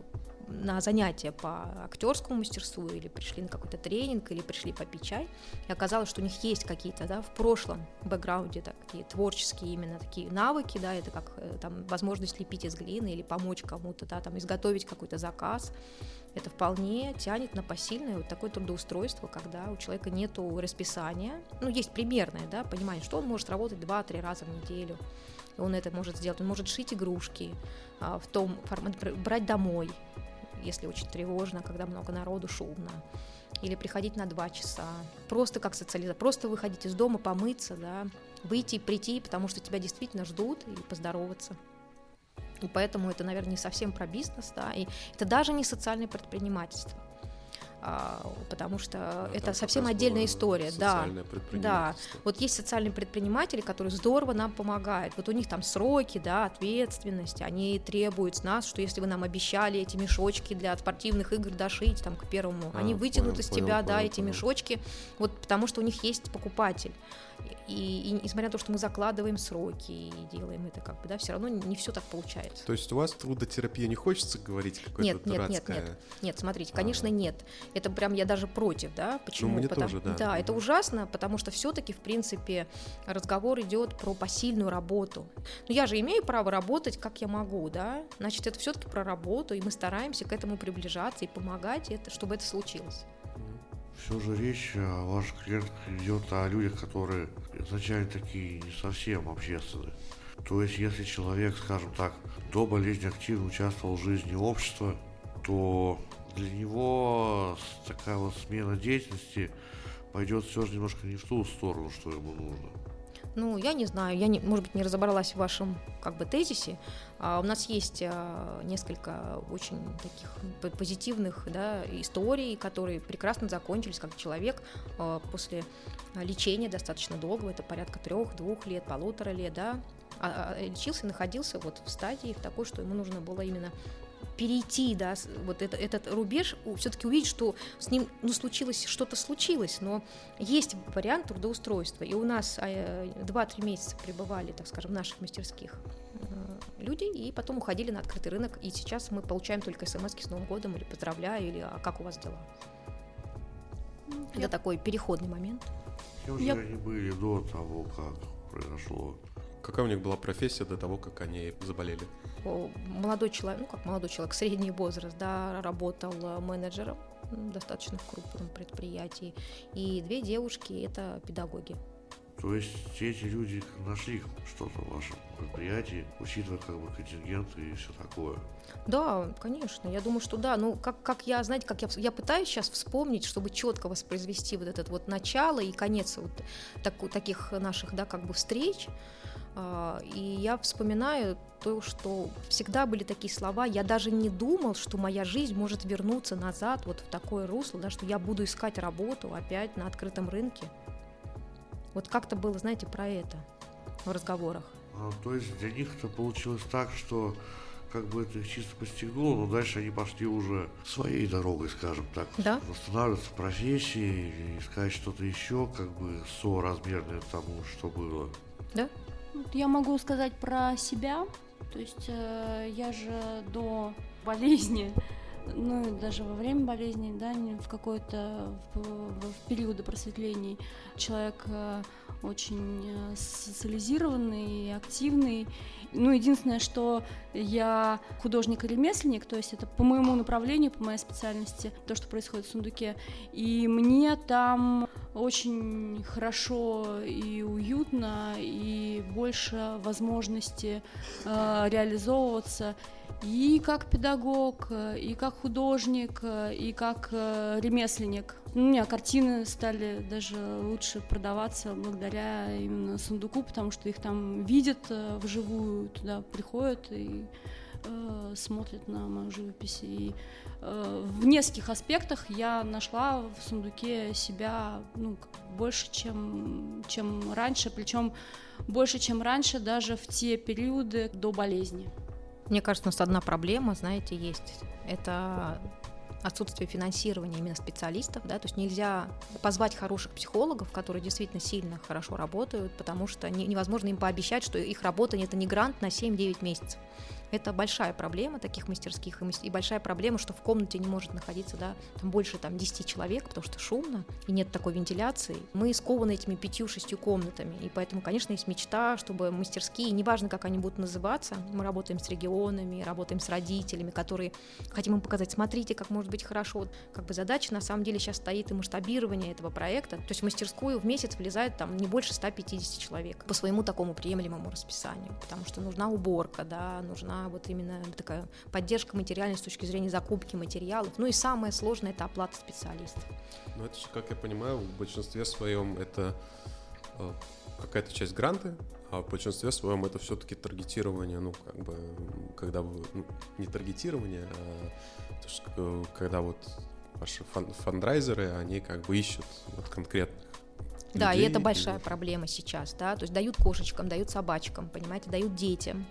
Speaker 4: на занятия по актерскому мастерству или пришли на какой-то тренинг или пришли попить чай, и оказалось, что у них есть какие-то да, в прошлом бэкграунде такие творческие именно такие навыки, да, это как э, там возможность лепить из глины или помочь кому-то, да, там изготовить какой-то заказ, это вполне тянет на посильное вот такое трудоустройство, когда у человека нет расписания, ну, есть примерное, да, понимание, что он может работать 2-3 раза в неделю, он это может сделать, он может шить игрушки а, в том формате, брать домой, если очень тревожно, когда много народу, шумно, или приходить на два часа, просто как социализация, просто выходить из дома, помыться, да, выйти, прийти, потому что тебя действительно ждут, и поздороваться. И поэтому это, наверное, не совсем про бизнес, да, и это даже не социальное предпринимательство. А, потому что
Speaker 3: Да,
Speaker 4: это совсем отдельная история. Да, да. Вот есть социальные предприниматели, которые здорово нам помогают. Вот у них там сроки, да, ответственность. Они требуют с нас, что если вы нам обещали эти мешочки для спортивных игр дошить там к первому,
Speaker 3: А,
Speaker 4: они вытянут
Speaker 3: понял,
Speaker 4: из
Speaker 3: понял,
Speaker 4: тебя, да,
Speaker 3: понял,
Speaker 4: эти
Speaker 3: понял.
Speaker 4: мешочки, вот потому что у них есть покупатель. И, и несмотря на то, что мы закладываем сроки и делаем это как бы, да, все равно не все так получается.
Speaker 3: То есть у вас трудотерапия не хочется говорить какое-то
Speaker 4: Нет, нет, нет, нет. Нет, смотрите, конечно,
Speaker 3: Ага.
Speaker 4: нет. Это прям я даже против, да? Почему?
Speaker 3: Ну, мне
Speaker 4: Потому-
Speaker 3: тоже, да.
Speaker 4: это
Speaker 3: Мгм.
Speaker 4: ужасно, потому что все-таки, в принципе, разговор идет про посильную работу. Но я же имею право работать, как я могу, да? Значит, это все-таки про работу, и мы стараемся к этому приближаться и помогать, это, чтобы это случилось.
Speaker 7: Все же речь о ваших клиентах идет о людях, которые изначально такие не совсем общественные. То есть, если человек, скажем так, до болезни активно участвовал в жизни общества, то для него такая вот смена деятельности пойдет все же немножко не в ту сторону, что ему нужно.
Speaker 4: Ну, я не знаю, я, не, может быть, не разобралась в вашем как бы тезисе. А, у нас есть а, несколько очень таких позитивных да, историй, которые прекрасно закончились, как человек а, после лечения достаточно долгого, это порядка трех-двух лет, полутора лет, да, лечился находился вот в стадии в такой, что ему нужно было именно перейти, да, вот это, этот рубеж, все-таки увидеть, что с ним, ну, случилось, что-то случилось, но есть вариант трудоустройства. И у нас э, 2-3 месяца пребывали, так скажем, в наших мастерских э, люди, и потом уходили на открытый рынок, и сейчас мы получаем только смс с Новым годом, или поздравляю, или а как у вас дела? Это такой переходный момент.
Speaker 7: Кем же
Speaker 5: Я-
Speaker 7: они были до того, как произошло?
Speaker 3: Какая у них была профессия до того, как они заболели?
Speaker 4: Молодой человек, ну как молодой человек, средний возраст, да, работал менеджером достаточно в крупном предприятии, и две девушки – это педагоги.
Speaker 7: То есть эти люди нашли что-то в вашем предприятии, учитывая как бы контингент и все такое.
Speaker 4: Да, конечно, я думаю, что да. Ну, как, как я, знаете, как я, я пытаюсь сейчас вспомнить, чтобы четко воспроизвести вот этот вот начало и конец вот таку- таких наших, да, как бы встреч. А, И я вспоминаю то, что всегда были такие слова. Я даже не думал, что моя жизнь может вернуться назад вот в такое русло, да, что я буду искать работу опять на открытом рынке. Вот как-то было, знаете, про это в разговорах.
Speaker 7: А, то есть для них это получилось так, что как бы это их чисто постигло, но дальше они пошли уже своей дорогой, скажем так.
Speaker 4: Да.
Speaker 7: Восстанавливаться в профессии, и искать что-то еще, как бы соразмерное тому, что было.
Speaker 4: Да?
Speaker 5: Я могу сказать про себя. То есть э, я же до болезни, ну даже во время болезни, да, в какой-то в- в периоды просветлений человек э, очень э, социализированный, активный. Ну, единственное, что я художник и ремесленник, то есть это по моему направлению, по моей специальности, то, что происходит в сундуке. И мне там очень хорошо и уютно, и больше возможности э, реализовываться и как педагог, и как художник, и как э, ремесленник. У меня картины стали даже лучше продаваться благодаря именно сундуку, потому что их там видят э, вживую, туда приходят и э, смотрят на мою живопись. И э, в нескольких аспектах я нашла в сундуке себя ну, больше, чем, чем раньше, причем больше, чем раньше, даже в те периоды до болезни.
Speaker 4: Мне кажется, у нас одна проблема, знаете, есть. Это отсутствие финансирования именно специалистов, да, то есть нельзя позвать хороших психологов, которые действительно сильно хорошо работают, потому что не- невозможно им пообещать, что их работа это не грант на 7-9 месяцев. Это большая проблема таких мастерских, и мас- и большая проблема, что в комнате не может находиться да, там больше там, 10 человек, потому что шумно, и нет такой вентиляции. Мы скованы этими пятью-шестью комнатами, и поэтому, конечно, есть мечта, чтобы мастерские, неважно, как они будут называться, мы работаем с регионами, работаем с родителями, которые хотим им показать, смотрите, как может быть хорошо. Вот Как бы задача на самом деле сейчас стоит и масштабирование этого проекта. То есть в мастерскую в месяц влезает там не больше 150 человек по своему такому приемлемому расписанию, потому что нужна уборка, да, нужна вот именно такая поддержка материальной с точки зрения закупки материалов. Ну и самое сложное это оплата специалистов.
Speaker 3: Ну, это же, как я понимаю, в большинстве своем это э, какая-то часть гранты, а в большинстве своем это все-таки таргетирование, ну, как бы, когда вы, ну, не таргетирование, а что, э, когда вот ваши фан- фандрайзеры, они как бы ищут вот конкретных
Speaker 4: Да, и
Speaker 3: людей,
Speaker 4: это большая проблема сейчас, да, то есть дают кошечкам, дают собачкам, понимаете, дают детям.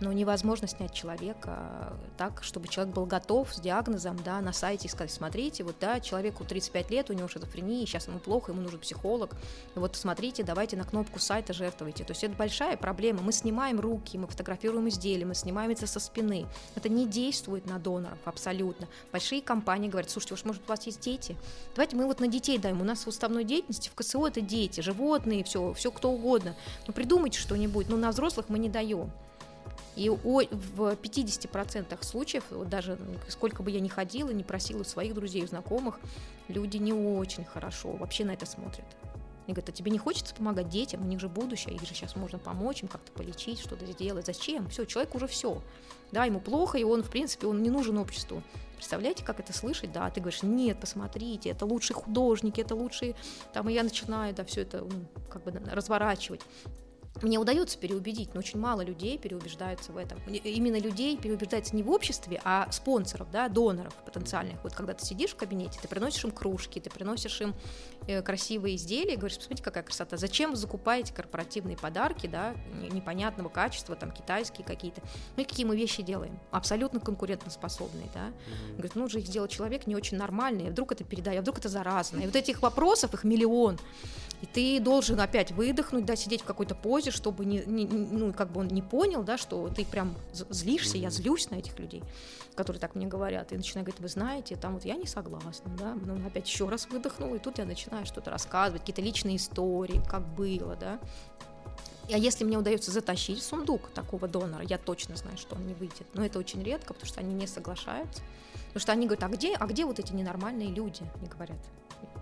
Speaker 4: Но невозможно снять человека так, чтобы человек был готов с диагнозом, да, на сайте и сказать, смотрите, вот, да, человеку 35 лет, у него шизофрения, сейчас ему плохо, ему нужен психолог, вот смотрите, давайте на кнопку сайта жертвуйте. То есть это большая проблема. Мы снимаем руки, мы фотографируем изделия, мы снимаем это со спины. Это не действует на доноров абсолютно. Большие компании говорят, слушайте, уж может у вас есть дети? Давайте мы вот на детей даем. У нас в уставной деятельности в КСО это дети, животные, все, все кто угодно. Ну придумайте что-нибудь, но на взрослых мы не даем. И в 50% случаев, даже сколько бы я ни ходила, не просила своих друзей, у знакомых, люди не очень хорошо вообще на это смотрят. Они говорят, а тебе не хочется помогать детям, у них же будущее, их же сейчас можно помочь, им как-то полечить, что-то сделать. Зачем? Все, человек уже все. Да, ему плохо, и он, в принципе, он не нужен обществу. Представляете, как это слышать? Да, ты говоришь, нет, посмотрите, это лучшие художники, это лучшие... Там и я начинаю, да, все это ну, как бы разворачивать. Мне удается переубедить, но очень мало людей переубеждаются в этом. И- Именно людей переубеждается не в обществе, а спонсоров, да, доноров потенциальных. Вот когда ты сидишь в кабинете, ты приносишь им кружки, ты приносишь им э, красивые изделия, и говоришь, посмотрите, какая красота. Зачем вы закупаете корпоративные подарки, да, не- непонятного качества, там, китайские какие-то. Ну и какие мы вещи делаем? Абсолютно конкурентоспособные, да. Говорит, ну же их сделал человек не очень нормальный, а вдруг это передает, а вдруг это заразно. И вот этих вопросов, их миллион. И ты должен опять выдохнуть, да, сидеть в какой-то позе, чтобы не, не- ну, как бы он не понял, да, что ты прям злишься, я злюсь на этих людей, которые так мне говорят. И начинаю говорить, вы знаете, там вот я не согласна, да, ну, опять еще раз выдохнул, и тут я начинаю что-то рассказывать, какие-то личные истории, как было, да. А если мне удается затащить сундук такого донора, я точно знаю, что он не выйдет. Но это очень редко, потому что они не соглашаются. Потому что они говорят, а где, а где вот эти ненормальные люди? Они говорят.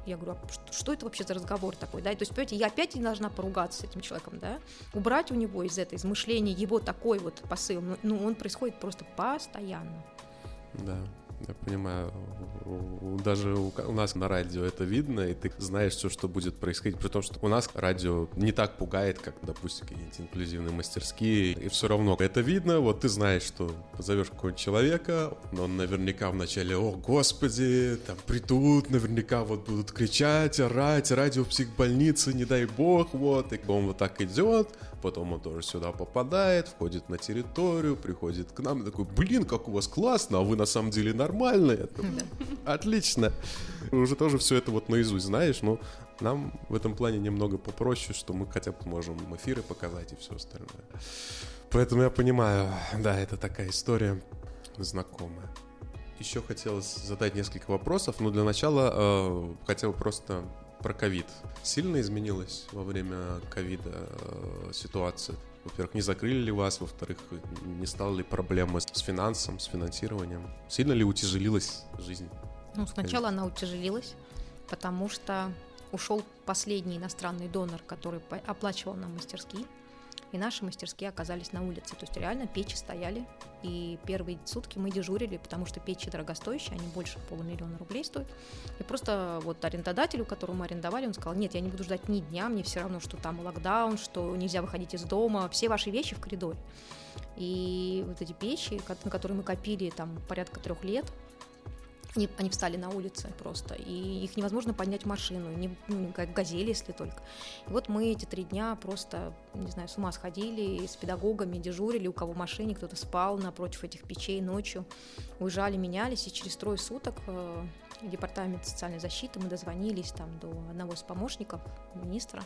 Speaker 4: Я говорю, а что, что это вообще за разговор такой, да? И То есть, понимаете, я опять не должна поругаться с этим человеком, да? Убрать у него из этой, из мышления его такой вот посыл, ну, ну, он происходит просто постоянно.
Speaker 3: Да, я понимаю. Даже у, нас на радио это видно, и ты знаешь все, что будет происходить. При том, что у нас радио не так пугает, как, допустим, какие-нибудь инклюзивные мастерские. И все равно это видно. Вот ты знаешь, что позовешь какого-нибудь человека, но он наверняка вначале, о, господи, там придут, наверняка вот будут кричать, орать, радио в не дай бог, вот. И он вот так идет, потом он тоже сюда попадает, входит на территорию, приходит к нам и такой, блин, как у вас классно, а вы на самом деле нормальные. Отлично. Уже тоже все это вот наизусть знаешь, но нам в этом плане немного попроще, что мы хотя бы можем эфиры показать и все остальное. Поэтому я понимаю, да, это такая история знакомая. Еще хотелось задать несколько вопросов, но для начала э, хотел просто про ковид. Сильно изменилась во время ковида э, ситуация? Во-первых, не закрыли ли вас? Во-вторых, не стало ли проблемы с финансом, с финансированием? Сильно ли утяжелилась жизнь?
Speaker 4: Ну, сначала она утяжелилась, потому что ушел последний иностранный донор, который оплачивал нам мастерские, и наши мастерские оказались на улице. То есть реально печи стояли, и первые сутки мы дежурили, потому что печи дорогостоящие, они больше полумиллиона рублей стоят. И просто вот арендодателю, которому мы арендовали, он сказал, нет, я не буду ждать ни дня, мне все равно, что там локдаун, что нельзя выходить из дома, все ваши вещи в коридоре. И вот эти печи, на которые мы копили там порядка трех лет, они, они встали на улице просто, и их невозможно поднять в машину, не, ну, как газели, если только. И вот мы эти три дня просто, не знаю, с ума сходили, с педагогами дежурили, у кого в машине, кто-то спал напротив этих печей ночью, уезжали, менялись, и через трое суток э, департамент социальной защиты мы дозвонились там до одного из помощников министра,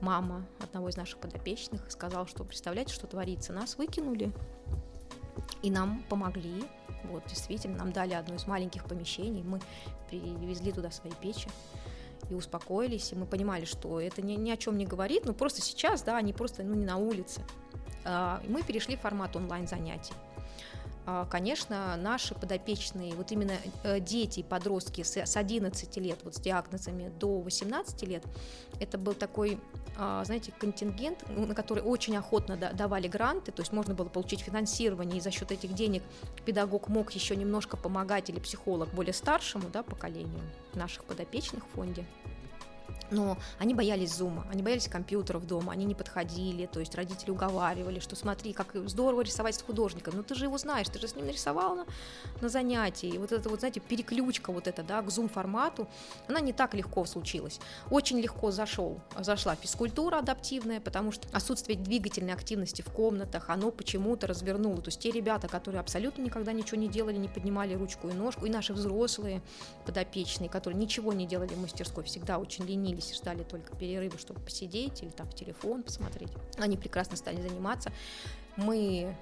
Speaker 4: мама одного из наших подопечных, сказал, что представляете, что творится, нас выкинули, и нам помогли. Вот, действительно, нам дали одно из маленьких помещений, мы привезли туда свои печи и успокоились, и мы понимали, что это ни, ни о чем не говорит, но просто сейчас, да, они просто, ну, не на улице. А, мы перешли в формат онлайн-занятий. А, Конечно, наши подопечные, вот именно э, дети подростки с с 11 лет, вот с диагнозами до 18 лет, это был такой, знаете, контингент, на который очень охотно да- давали гранты, то есть можно было получить финансирование, и за счет этих денег педагог мог еще немножко помогать или психолог более старшему да, поколению наших подопечных в фонде. Но они боялись зума, они боялись компьютеров дома, они не подходили, то есть родители уговаривали, что смотри, как здорово рисовать с художником, ну ты же его знаешь, ты же с ним нарисовал на, на занятии, и вот это вот, знаете, переключка вот эта, да, к зум-формату, она не так легко случилась. Очень легко зашел, зашла физкультура адаптивная, потому что отсутствие двигательной активности в комнатах, оно почему-то развернуло, то есть те ребята, которые абсолютно никогда ничего не делали, не поднимали ручку и ножку, и наши взрослые подопечные, которые ничего не делали в мастерской, всегда очень ленились, и ждали только перерыва, чтобы посидеть или там в телефон посмотреть. Они прекрасно стали заниматься. Мы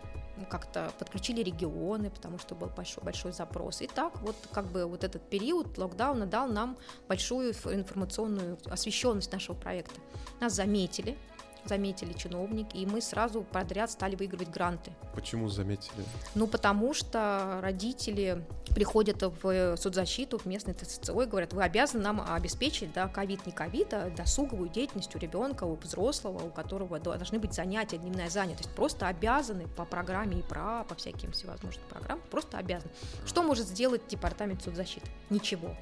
Speaker 4: как-то подключили регионы, потому что был большой, большой запрос. И так вот как бы вот этот период локдауна дал нам большую информационную освещенность нашего проекта. Нас заметили, заметили чиновники, и мы сразу подряд стали выигрывать гранты.
Speaker 3: Почему заметили?
Speaker 4: Ну, потому что родители приходят в соцзащиту, в местный ТЦЦО и говорят, вы обязаны нам обеспечить, да, ковид, не ковид, а досуговую деятельность у ребенка, у взрослого, у которого должны быть занятия, дневная занятость. Просто обязаны по программе ИПРА, по всяким всевозможным программам, просто обязаны. Что может сделать департамент соцзащиты? Ничего.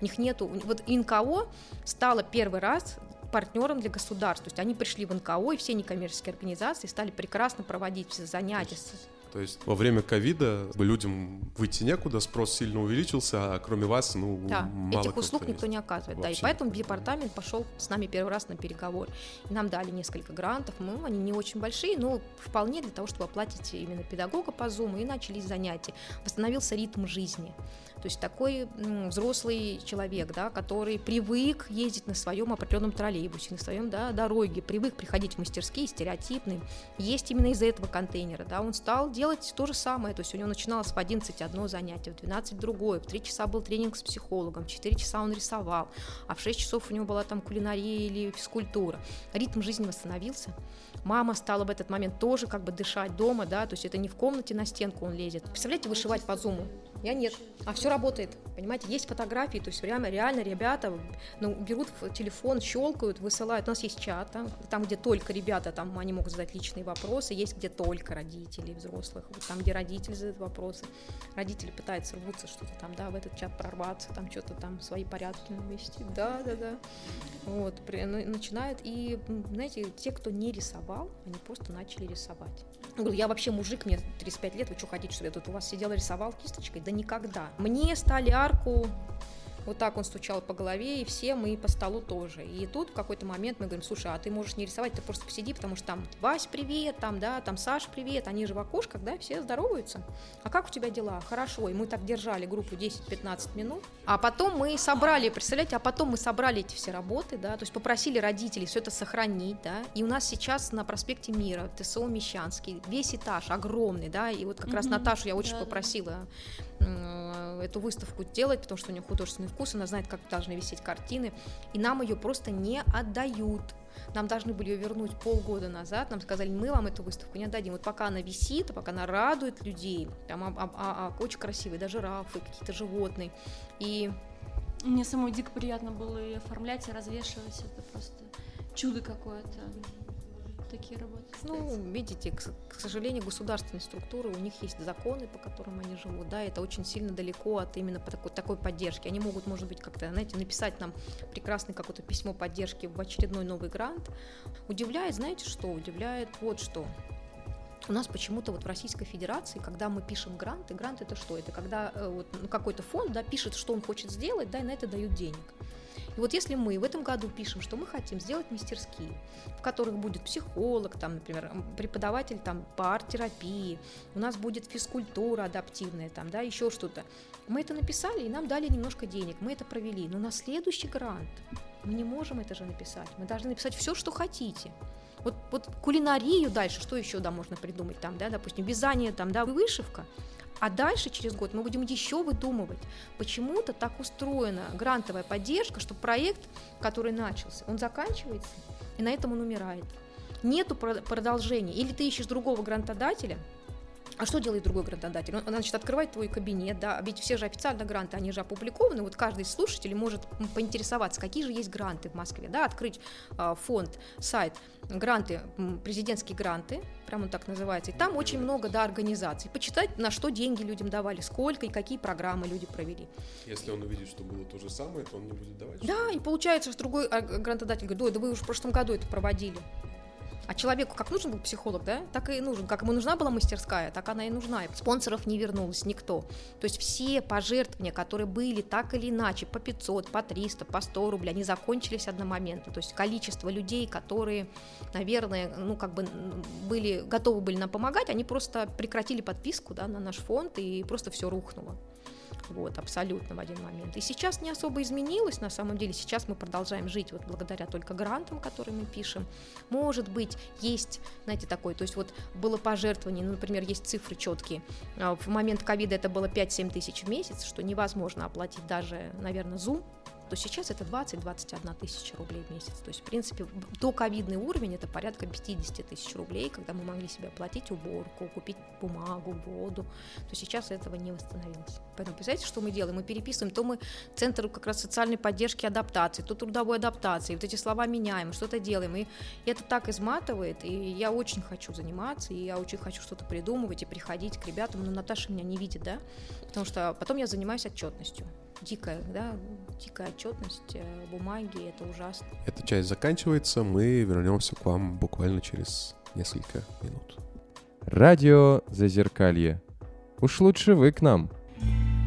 Speaker 4: У них нету... Вот НКО стало первый раз партнером для государств. То есть они пришли в НКО, и все некоммерческие организации стали прекрасно проводить все занятия.
Speaker 3: То есть во время ковида людям выйти некуда, спрос сильно увеличился, а кроме вас, ну,
Speaker 4: да,
Speaker 3: мало
Speaker 4: этих услуг никто не оказывает. Да, и поэтому департамент пошел с нами первый раз на переговоры. И нам дали несколько грантов, ну, они не очень большие, но вполне для того, чтобы оплатить именно педагога по Zoom, и начались занятия. Восстановился ритм жизни. То есть такой ну, взрослый человек, да, который привык ездить на своем определенном троллейбусе, на своем да, дороге, привык приходить в мастерские стереотипные, есть именно из-за этого контейнера. Да, он стал делать то же самое. То есть у него начиналось в 11 одно занятие, в 12 другое, в 3 часа был тренинг с психологом, в 4 часа он рисовал, а в 6 часов у него была там кулинария или физкультура. Ритм жизни восстановился. Мама стала в этот момент тоже как бы дышать дома, да, то есть это не в комнате на стенку он лезет. Представляете, вышивать по зуму? Я нет. А все работает. Понимаете, есть фотографии, то есть реально, реально ребята ну, берут телефон, щелкают, высылают. У нас есть чат, там, там, где только ребята, там они могут задать личные вопросы, есть где только родители взрослых, вот там, где родители задают вопросы. Родители пытаются рвутся что-то там, да, в этот чат прорваться, там что-то там свои порядки навести. Да, да, да. Вот, при, ну, начинают. И, знаете, те, кто не рисовал, они просто начали рисовать. Говорю, я вообще мужик, мне 35 лет, вы что хотите, что я тут у вас сидела, рисовал кисточкой? Да никогда. Мне стали арку вот так он стучал по голове, и все мы по столу тоже. И тут в какой-то момент мы говорим, слушай, а ты можешь не рисовать, ты просто посиди, потому что там Вась, привет, там, да, там Саш, привет, они же в окошках, да, все здороваются. А как у тебя дела? Хорошо. И мы так держали группу 10-15 минут. А потом мы собрали, представляете, а потом мы собрали эти все работы, да, то есть попросили родителей все это сохранить, да, и у нас сейчас на проспекте Мира, ТСО Мещанский, весь этаж огромный, да, и вот как mm-hmm. раз Наташу я очень да, попросила эту выставку делать, потому что у нее художественный вкус, она знает, как должны висеть картины, и нам ее просто не отдают. Нам должны были ее вернуть полгода назад, нам сказали, мы вам эту выставку не отдадим. Вот пока она висит, пока она радует людей, там а, а, а, а, очень красивые, даже рафы, какие-то животные. И
Speaker 5: мне самой дико приятно было и оформлять, и развешивать. Это просто чудо какое-то такие работы?
Speaker 4: Ну, видите, к, к сожалению, государственные структуры, у них есть законы, по которым они живут, да, это очень сильно далеко от именно такой, такой поддержки. Они могут, может быть, как-то, знаете, написать нам прекрасное какое-то письмо поддержки в очередной новый грант. Удивляет, знаете что? Удивляет вот что. У нас почему-то вот в Российской Федерации, когда мы пишем гранты, грант это что? Это когда э, вот, ну, какой-то фонд да, пишет, что он хочет сделать, да, и на это дают денег. И вот если мы в этом году пишем, что мы хотим сделать мастерские, в которых будет психолог, там, например, преподаватель там, по арт-терапии, у нас будет физкультура адаптивная, там, да, еще что-то. Мы это написали, и нам дали немножко денег, мы это провели. Но на следующий грант мы не можем это же написать. Мы должны написать все, что хотите. Вот, вот кулинарию дальше, что еще да, можно придумать там, да, допустим, вязание там, да, вышивка. А дальше, через год, мы будем еще выдумывать. Почему-то так устроена грантовая поддержка, что проект, который начался, он заканчивается, и на этом он умирает. Нету продолжения. Или ты ищешь другого грантодателя, А что делает другой грантодатель? Он, значит, открывает твой кабинет, да, ведь все же официально гранты, они же опубликованы, вот каждый из слушателей может поинтересоваться, какие же есть гранты в Москве, да, открыть а, фонд, сайт, гранты, президентские гранты, прямо он так называется, и там очень много, да, организаций, почитать, на что деньги людям давали, сколько и какие программы люди провели.
Speaker 3: Если он увидит, что было то же самое, то он не будет давать.
Speaker 4: Да, и получается, что другой а, грантодатель говорит, ой, да вы уже в прошлом году это проводили. А человеку как нужен был психолог, да, так и нужен. Как ему нужна была мастерская, так она и нужна. Спонсоров не вернулось никто. То есть все пожертвования, которые были так или иначе, по 500, по 300, по 100 рублей, они закончились одномоментно. То есть количество людей, которые, наверное, ну как бы были, готовы были нам помогать, они просто прекратили подписку да, на наш фонд и просто все рухнуло. Вот, абсолютно в один момент. И сейчас не особо изменилось, на самом деле. Сейчас мы продолжаем жить вот благодаря только грантам, которые мы пишем. Может быть, есть, знаете, такой, то есть вот было пожертвование, ну, например, есть цифры четкие. А, В момент ковида это было 5-7 тысяч в месяц, что невозможно оплатить даже, наверное, Zoom, то сейчас это 20-21 тысяча рублей в месяц. То есть, в принципе, до ковидный уровень это порядка 50 тысяч рублей, когда мы могли себе оплатить уборку, купить бумагу, воду, то сейчас этого не восстановилось. Поэтому, представляете, что мы делаем? Мы переписываем, то мы центр как раз социальной поддержки адаптации, то трудовой адаптации, вот эти слова меняем, что-то делаем, и это так изматывает, и я очень хочу заниматься, и я очень хочу что-то придумывать и приходить к ребятам, но Наташа меня не видит, да, потому что потом я занимаюсь отчетностью дикая, да, дикая отчетность, э, бумаги, это ужасно.
Speaker 3: Эта часть заканчивается, мы вернемся к вам буквально через несколько минут.
Speaker 1: Радио Зазеркалье. Уж лучше вы к нам.
Speaker 8: Wake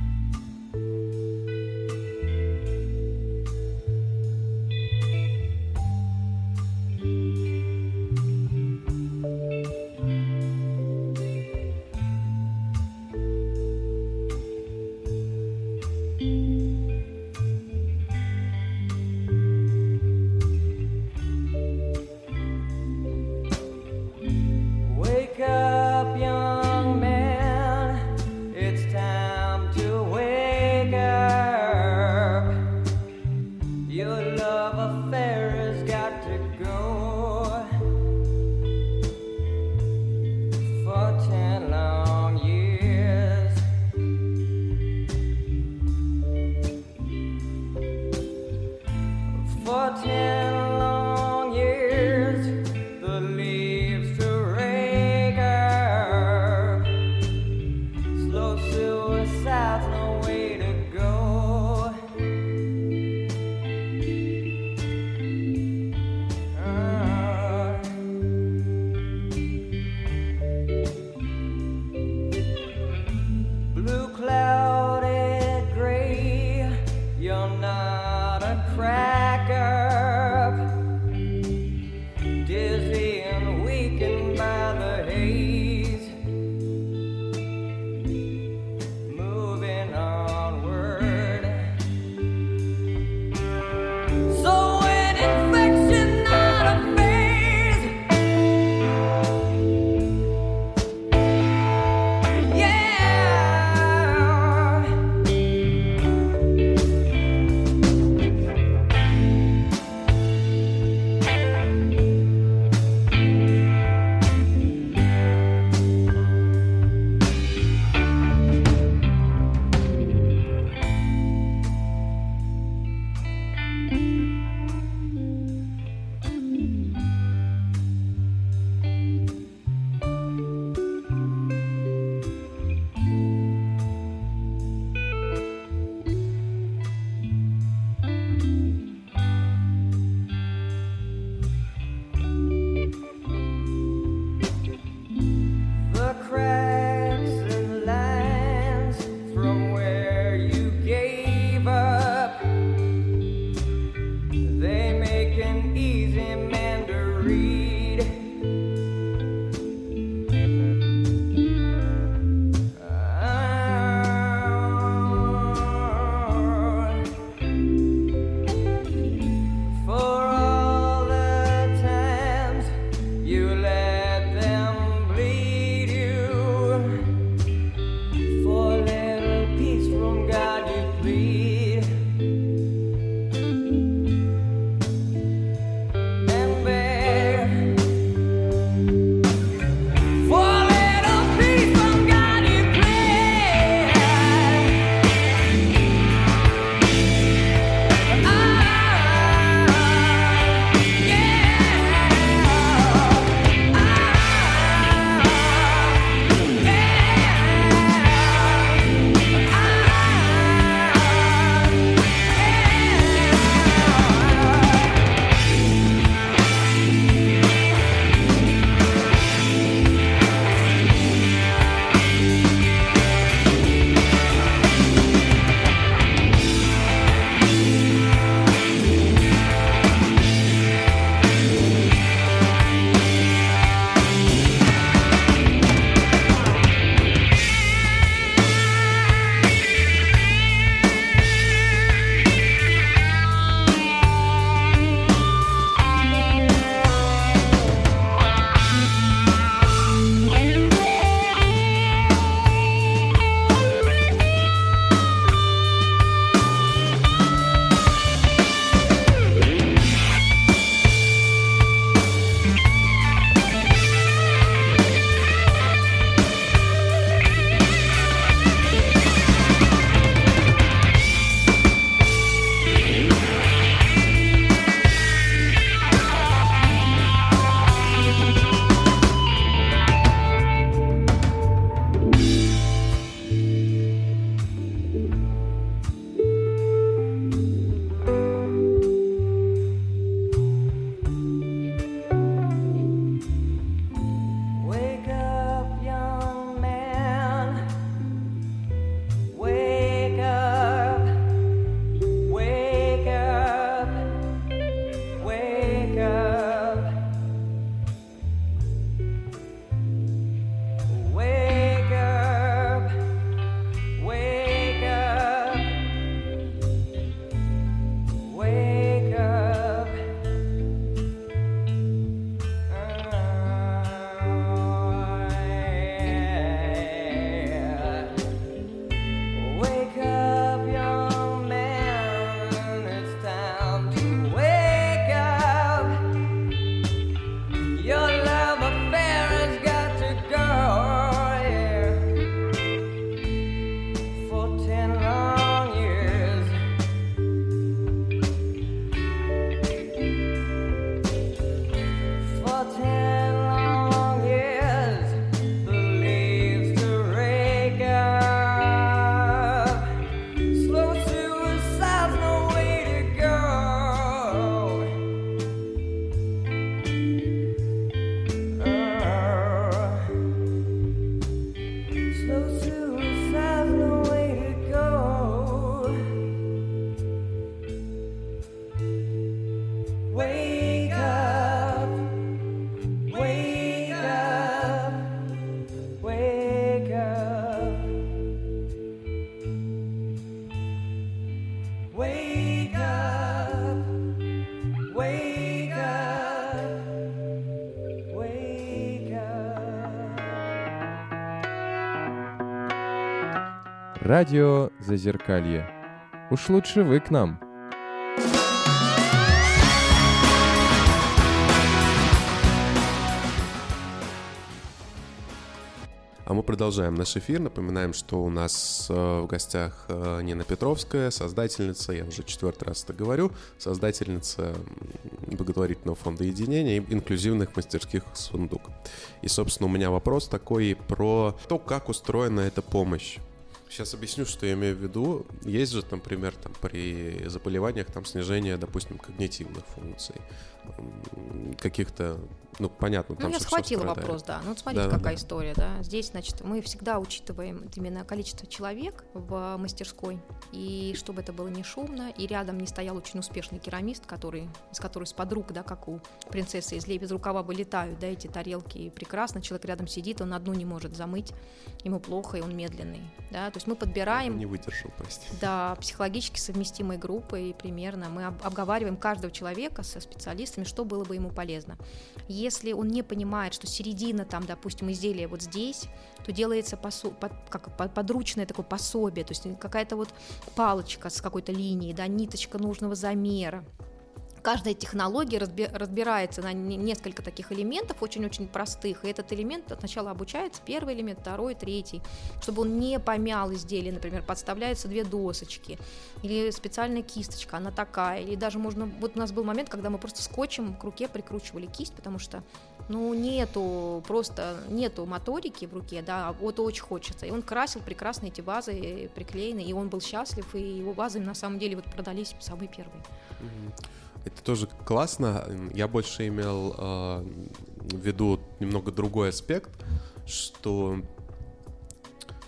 Speaker 1: Радио Зазеркалье. Уж лучше вы к нам.
Speaker 3: А мы продолжаем наш эфир. Напоминаем, что у нас э, в гостях э, Нина Петровская, создательница, я уже четвертый раз это говорю, создательница благотворительного фонда единения и инклюзивных мастерских «Сундук». И, собственно, у меня вопрос такой про то, как устроена эта помощь. Сейчас объясню, что я имею в виду. Есть же, например, там, при заболеваниях там снижение, допустим, когнитивных функций, каких-то, ну, понятно,
Speaker 4: Ну,
Speaker 3: там
Speaker 4: я
Speaker 3: всё- всё
Speaker 4: схватила вопрос, да. Ну, вот смотрите,
Speaker 3: Да,
Speaker 4: какая
Speaker 3: да.
Speaker 4: история, да. Здесь, значит, мы всегда учитываем именно количество человек в мастерской, и чтобы это было не шумно, и рядом не стоял очень успешный керамист, который, с которой с подруг, да, как у принцессы из без рукава вылетают, да, эти тарелки, и прекрасно, человек рядом сидит, он одну не может замыть, ему плохо, и он медленный, да. То есть мы подбираем
Speaker 3: Не выдержал, прости.
Speaker 4: да, психологически совместимой группой примерно. Мы об- обговариваем каждого человека со специалистами, что было бы ему полезно. Если он не понимает, что середина там, допустим, изделия вот здесь, то делается посо- под- как по- подручное такое пособие, то есть какая-то вот палочка с какой-то линией, да, ниточка нужного замера. Каждая технология разби- разбирается на не- несколько таких элементов, очень-очень простых, и этот элемент сначала обучается, первый элемент, второй, третий, чтобы он не помял изделие, например, подставляются две досочки, или специальная кисточка, она такая, или даже можно, вот у нас был момент, когда мы просто скотчем к руке прикручивали кисть, потому что, ну, нету, просто нету моторики в руке, да, а вот очень хочется, и он красил прекрасно эти вазы приклеенные, и он был счастлив, и его вазы на самом деле вот продались самые первые.
Speaker 3: Это тоже классно. Я больше имел э, в виду немного другой аспект, что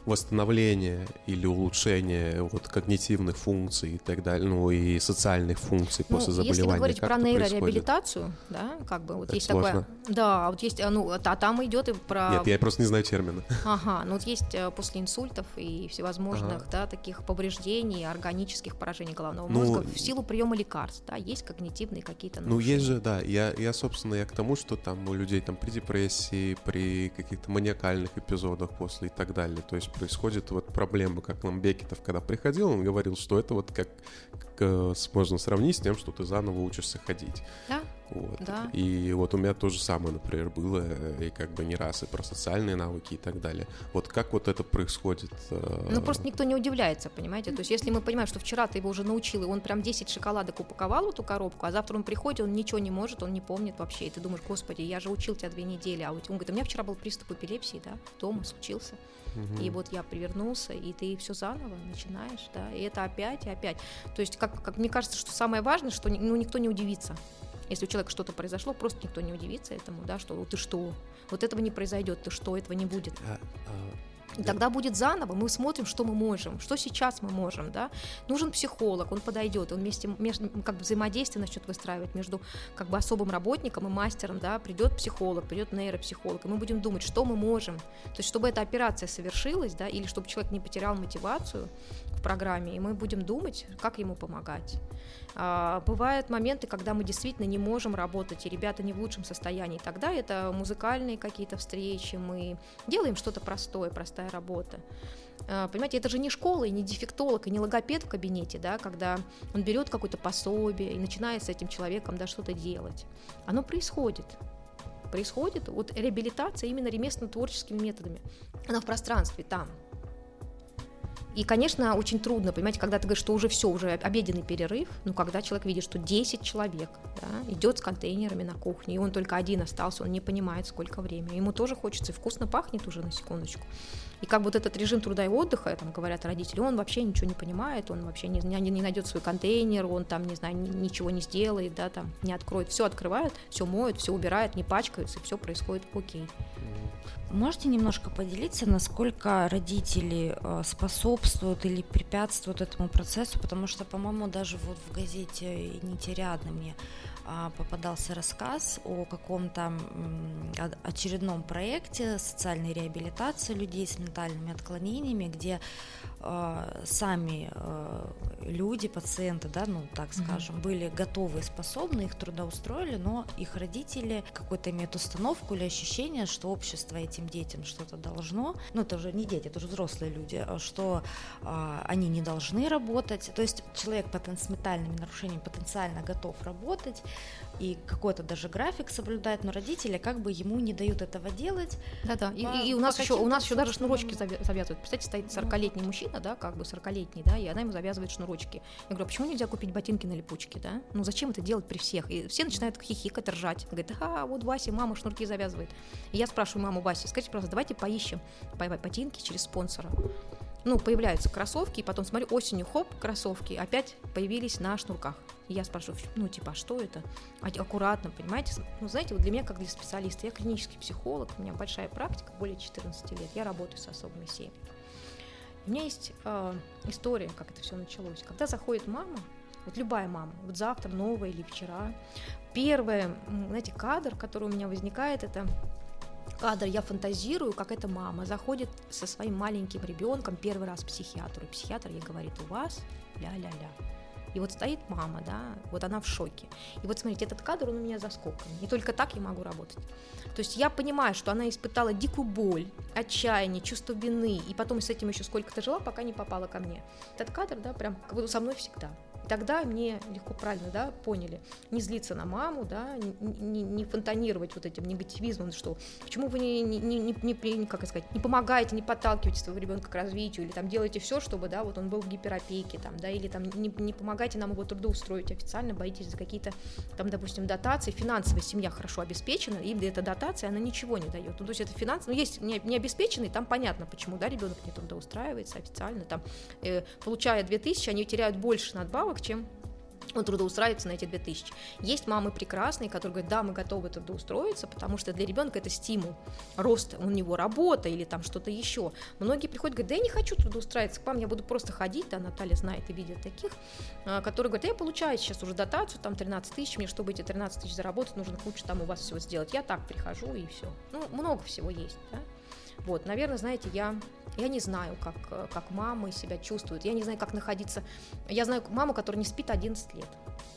Speaker 3: восстановление или улучшение вот когнитивных функций и так далее, ну и социальных функций
Speaker 4: Ну,
Speaker 3: после
Speaker 4: если
Speaker 3: заболевания.
Speaker 4: говорите
Speaker 3: как
Speaker 4: про
Speaker 3: это происходит?
Speaker 4: нейрореабилитацию, да, как бы вот
Speaker 3: Это
Speaker 4: есть
Speaker 3: сложно.
Speaker 4: такое, да, вот есть, ну, а там идет и про,
Speaker 3: Нет, я просто не знаю термина.
Speaker 4: ага, ну вот есть э, после инсультов и всевозможных, да, таких повреждений, органических поражений головного
Speaker 3: Ну,
Speaker 4: мозга в силу приема лекарств, да, есть когнитивные какие-то.
Speaker 3: Ну, есть же, да, я, я, собственно, я к тому, что там у людей там при депрессии, при каких-то маниакальных эпизодах после и так далее, то есть происходит вот проблема, как нам Бекетов, когда приходил, он говорил, что это вот как, как, э, можно сравнить с тем, что ты заново учишься ходить.
Speaker 4: Да,
Speaker 3: Вот.
Speaker 4: Да.
Speaker 3: И вот у меня то же самое, например, было, э, и как бы не раз, и про социальные навыки и так далее. Вот как вот это происходит? э,
Speaker 4: Ну, просто никто не удивляется, понимаете? То есть, если мы понимаем, что вчера ты его уже научил, и он прям 10 шоколадок упаковал эту коробку, а завтра он приходит, он ничего не может, он не помнит вообще. И ты думаешь, господи, я же учил тебя две недели, а у тебя- он говорит, у меня вчера был приступ эпилепсии, да, дома случился. И вот я привернулся, и ты все заново начинаешь, да, и это опять и опять. То есть, как, как мне кажется, что самое важное, что ну, никто не удивится. Если у человека что-то произошло, просто никто не удивится этому, да, что «Ну, ты что, вот этого не произойдет, ты что, этого не будет.
Speaker 3: а, а,
Speaker 4: И тогда будет заново, мы смотрим, что мы можем, что сейчас мы можем, да. Нужен психолог, он подойдет, он вместе, между, как бы взаимодействие начнет выстраивать между как бы особым работником и мастером, да, придет психолог, придет нейропсихолог, и мы будем думать, что мы можем. То есть, чтобы эта операция совершилась, да, или чтобы человек не потерял мотивацию программе, и мы будем думать, как ему помогать. А, бывают моменты, когда мы действительно не можем работать, и ребята не в лучшем состоянии. Тогда это музыкальные какие-то встречи, мы делаем что-то простое, простая работа. А, Понимаете, это же не школа, и не дефектолог, и не логопед в кабинете, да, когда он берет какое-то пособие и начинает с этим человеком да, что-то делать. Оно происходит. Происходит вот реабилитация именно ремесленно-творческими методами. Она в пространстве, там, и, конечно, очень трудно, понимаете, когда ты говоришь, что уже все, уже обеденный перерыв, ну, когда человек видит, что 10 человек да, идет с контейнерами на кухне, и он только один остался, он не понимает, сколько времени. Ему тоже хочется, и вкусно пахнет уже на секундочку. И как вот этот режим труда и отдыха, там говорят родители, он вообще ничего не понимает, он вообще не, не, не найдет свой контейнер, он там, не знаю, ни- ничего не сделает, да, там, не откроет. Все открывают, все моют, все убирают, не пачкаются, все происходит окей.
Speaker 9: Можете немножко поделиться, насколько родители э, способствуют или препятствуют этому процессу? Потому что, по-моему, даже вот в газете «Нетерядно» мне а, попадался рассказ о каком-то очередном проекте социальной реабилитации людей с ментальными отклонениями, где э, сами э, люди, пациенты, да, ну так скажем, были готовы и способны, их трудоустроили, но их родители какой-то имеют установку или ощущение, что общество этим детям что-то должно, ну это уже не дети, это уже взрослые люди, а что а, они не должны работать. То есть человек потен- с ментальными нарушениями потенциально готов работать и какой-то даже график соблюдает, но родители как бы ему не дают этого делать.
Speaker 4: Да-да, и,
Speaker 9: По-
Speaker 4: и- и у нас еще у нас еще даже шнурочки завязывают. Представьте, стоит 40-летний мужчина, да, как бы 40-летний, да, и она ему завязывает шнурочки. Я говорю, «А почему нельзя купить ботинки на липучке, да? Ну зачем это делать при всех? И все начинают хихикать, ржать. Говорит, ага, вот Вася, мама шнурки завязывает. И я спрашиваю маму Васи, скажите, пожалуйста, давайте поищем по- ботинки через спонсора. Ну, появляются кроссовки, и потом смотрю, осенью, хоп, кроссовки опять появились на шнурках. Я спрашиваю, ну, типа, а что это? А- Аккуратно, понимаете? Ну, знаете, вот для меня, как для специалиста, я клинический психолог, у меня большая практика, более 14 лет, я работаю с особыми семьями. У меня есть э, история, как это все началось. Когда заходит мама, вот любая мама, вот завтра, новая или вчера, первый, м, знаете, кадр, который у меня возникает, это кадр, я фантазирую, как эта мама заходит со своим маленьким ребенком первый раз к психиатру, и психиатр ей говорит, у вас ля-ля-ля. И вот стоит мама, да, вот она в шоке. И вот смотрите, этот кадр, он у меня за скобками. И только так я могу работать. То есть я понимаю, что она испытала дикую боль, отчаяние, чувство вины, и потом с этим еще сколько-то жила, пока не попала ко мне. Этот кадр, да, прям со мной всегда. И тогда мне легко правильно, да, поняли, не злиться на маму, да, не, не- не фонтанировать вот этим негативизмом, что почему вы не, не, не, не, как сказать, не помогаете, не подталкиваете своего ребенка к развитию, или там делаете все, чтобы, да, вот он был в гиперопеке, там, да, или там не, не помогайте нам его трудоустроить официально, боитесь за какие-то, там, допустим, дотации, финансовая семья хорошо обеспечена, и эта дотация, она ничего не дает. Ну, то есть это финанс, ну, есть не, не обеспеченный, там понятно, почему, да, ребенок не трудоустраивается официально, там, э, получая 2000, они теряют больше надбавок, чем он трудоустраивается на эти 2000. Есть мамы прекрасные, которые говорят, да, мы готовы трудоустроиться, потому что для ребенка это стимул роста, у него работа или там что-то еще. Многие приходят, говорят, да я не хочу трудоустраиваться к вам, я буду просто ходить, да, Наталья знает и видит таких, а, которые говорят, я получаю сейчас уже дотацию, там 13 тысяч, мне, чтобы эти 13 тысяч заработать, нужно кучу там у вас всего сделать. Я так прихожу и все. Ну, много всего есть, да. Вот, наверное, знаете, я, я не знаю, как, как мамы себя чувствуют. Я не знаю, как находиться. Я знаю маму, которая не спит 11 лет.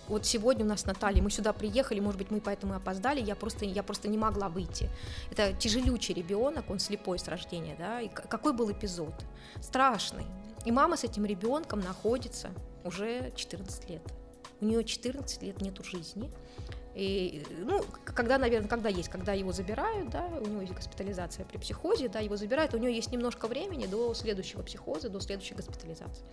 Speaker 4: Вот сегодня у нас с Натальей, мы сюда приехали, может быть, мы поэтому и опоздали, я просто, я просто не могла выйти. Это тяжелючий ребенок, он слепой с рождения, да, и какой был эпизод? Страшный. И мама с этим ребенком находится уже 14 лет. У нее 14 лет нету жизни. И, ну, когда, наверное, когда есть, когда его забирают, да, у него есть госпитализация при психозе, да, его забирают, у него есть немножко времени до следующего психоза, до следующей госпитализации.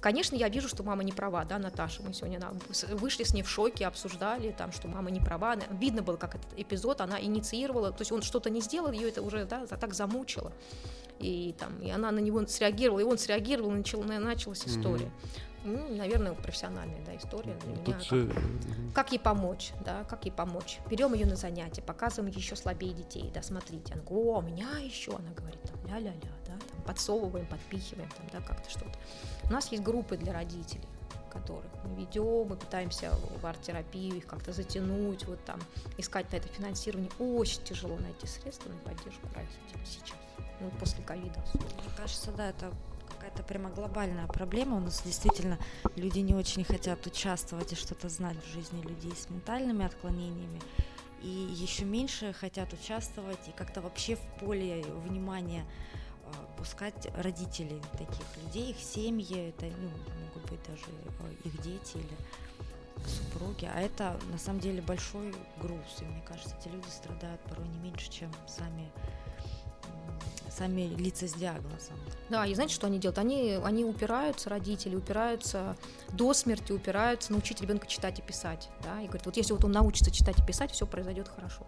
Speaker 4: Конечно, я вижу, что мама не права, да, Наташа, мы сегодня на- с- вышли с ней в шоке, обсуждали, там, что мама не права, Она- видно было, как этот эпизод она инициировала, то есть он что-то не сделал, ее это уже, да, так замучило, и там, и она на него среагировала, и он среагировал, и начал, началась история. Ну, наверное, профессиональная, да, история для меня.
Speaker 3: Тут
Speaker 4: как-
Speaker 3: же
Speaker 4: как ей помочь, да, как ей помочь. Берем ее на занятия, показываем еще слабее детей, да, смотрите. Она говорит, о, у меня еще, она говорит, там, ля-ля-ля, да, там, подсовываем, подпихиваем, там, да, как-то что-то. У нас есть группы для родителей, которых мы ведем, мы пытаемся в арт-терапию их как-то затянуть, вот там, искать на это финансирование. Очень тяжело найти средства на поддержку родителей сейчас, ну, после ковида. особенно.
Speaker 9: Мне кажется, да, это какая-то прямо глобальная проблема. У нас действительно люди не очень хотят участвовать и что-то знать в жизни людей с ментальными отклонениями. И еще меньше хотят участвовать и как-то вообще в поле внимания а, пускать родителей таких людей, их семьи, это ну, могут быть даже э, их дети или супруги, а это на самом деле большой груз, и мне кажется, эти люди страдают порой не меньше, чем сами сами лица с диагнозом.
Speaker 4: Да, и знаете, что они делают? Они, они упираются, родители упираются до смерти, упираются научить ребенка читать и писать. Да? И говорят, вот если вот он научится читать и писать, все произойдет хорошо.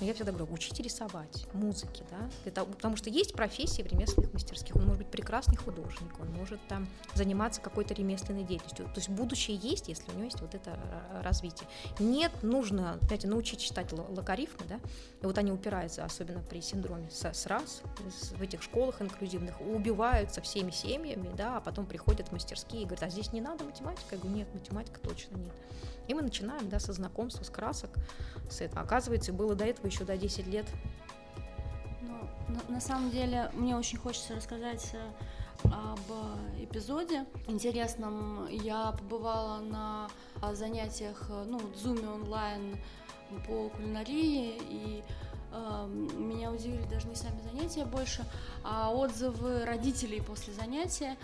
Speaker 4: Но я всегда говорю, учите рисовать, музыке, да, того- потому что есть профессии в ремесленных мастерских. Он может быть прекрасный художник, он может там заниматься какой-то ремесленной деятельностью. То есть будущее есть, если у него есть вот это э, развитие. Нет, нужно, знаете, научить читать логарифмы, да, и вот они упираются, особенно при синдроме СРАС, в этих школах инклюзивных, убиваются всеми семьями, да, а потом приходят в мастерские и говорят, а здесь не надо математика? Я говорю, нет, математика точно нет. И мы начинаем, да, со знакомства, с красок, с этого. Оказывается, было до этого еще до 10 лет.
Speaker 5: Ну, на, на самом деле, мне очень хочется рассказать э, об э, эпизоде интересном. Я побывала на а, занятиях, э, ну, в Zoom онлайн по кулинарии, и э, меня удивили даже не сами занятия больше, а отзывы родителей после занятия.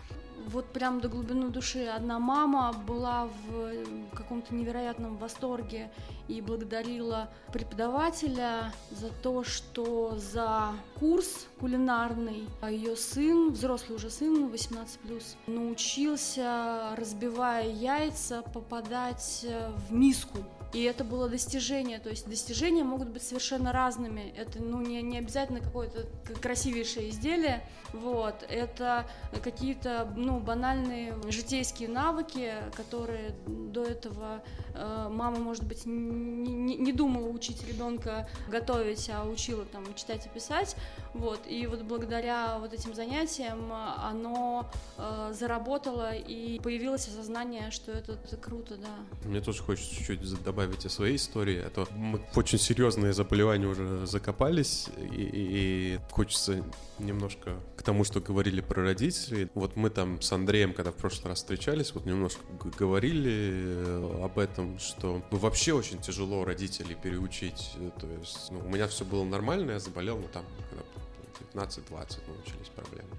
Speaker 5: Вот прям до глубины души одна мама была в э, каком-то невероятном восторге и благодарила преподавателя за то, что за курс кулинарный ее сын, взрослый уже сын, 18 научился, разбивая яйца, попадать э, в миску. И это было достижение, то есть достижения могут быть совершенно разными. Это ну, не, не обязательно какое-то красивейшее изделие, вот. Это какие-то ну, банальные житейские навыки, которые до этого э, мама, может быть, не, не- не думала учить ребенка готовить, а учила там читать и писать. Вот. И вот благодаря вот этим занятиям оно э, заработало и появилось осознание, что это, круто, да.
Speaker 3: Мне тоже хочется чуть-чуть за- добавить о своей истории, а то мы очень серьезные заболевания уже закопались, и, и- хочется немножко к тому, что говорили про родителей. Вот мы там с Андреем, когда в прошлый раз встречались, вот немножко говорили э, об этом, что ну, вообще очень тяжело родителей переучить. То есть ну, у меня все было нормально, я заболел, ну там, когда 19-20 научились проблемы.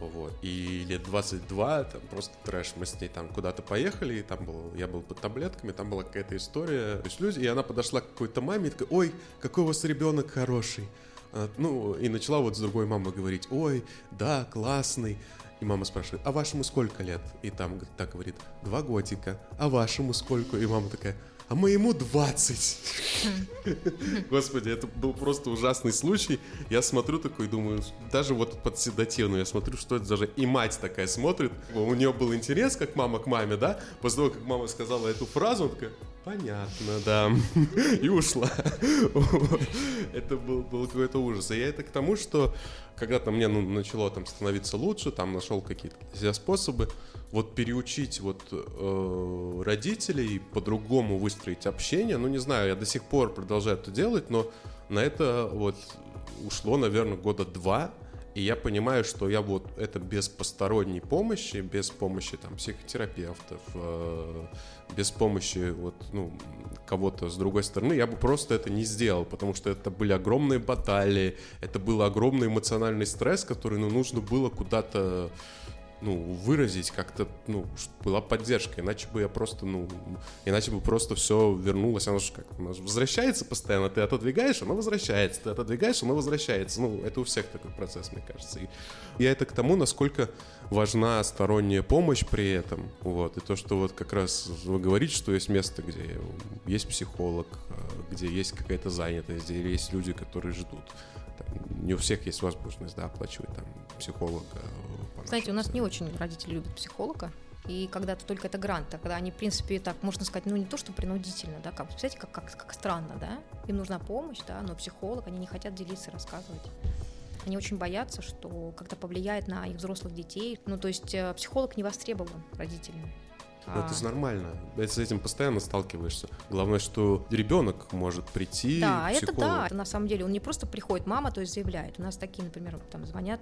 Speaker 3: Вот. И лет 22, там просто трэш. Мы с ней там куда-то поехали, и там был, я был под таблетками, там была какая-то история. То есть люди, и она подошла к какой-то маме и такая, ой, какой у вас ребенок хороший. Она, ну, и начала вот с другой мамой говорить, ой, да, классный. И мама спрашивает, а вашему сколько лет? И там так говорит, два годика. А вашему сколько? И мама такая, а моему 20. Господи, это был просто ужасный случай. Я смотрю такой, думаю, даже вот под седативную, я смотрю, что это даже и мать такая смотрит. У нее был интерес, как мама к маме, да? После того, как мама сказала эту фразу, он такая, понятно, да. И ушла. Это был, был какой-то ужас. И я это к тому, что когда-то мне ну, начало там становиться лучше, там нашел какие-то для способы, вот переучить вот э, родителей по-другому выстроить общение, ну не знаю, я до сих пор продолжаю это делать, но на это вот ушло, наверное, года два, и я понимаю, что я вот это без посторонней помощи, без помощи там психотерапевтов, э, без помощи вот, ну, кого-то с другой стороны, я бы просто это не сделал, потому что это были огромные баталии, это был огромный эмоциональный стресс, который, ну, нужно было куда-то ну, выразить как-то, ну, была поддержка, иначе бы я просто, ну, иначе бы просто все вернулось, оно же как, оно же возвращается постоянно, ты отодвигаешь, оно возвращается, ты отодвигаешь, оно возвращается, ну, это у всех такой процесс, мне кажется, и я это к тому, насколько важна сторонняя помощь при этом, вот, и то, что вот как раз вы говорите, что есть место, где есть психолог, э, где есть какая-то занятость, где есть люди, которые ждут, Там не у всех есть возможность, да, оплачивать там психолога. э,
Speaker 4: Знаете, у нас не очень родители любят психолога. И когда-то только это грант, тогда они, в принципе, так, можно сказать, ну не то, что принудительно, да, как, представляете, как, как, как странно, да, им нужна помощь, да, но психолог, они не хотят делиться, рассказывать. Они очень боятся, что как-то повлияет на их взрослых детей. Ну, то есть э, психолог не востребован родителями.
Speaker 3: Ну, это
Speaker 4: А,
Speaker 3: же нормально. С этим постоянно сталкиваешься. Главное, что ребенок может прийти
Speaker 4: Да, это да. На самом деле он не просто приходит, мама, то есть заявляет. У нас такие, например, там звонят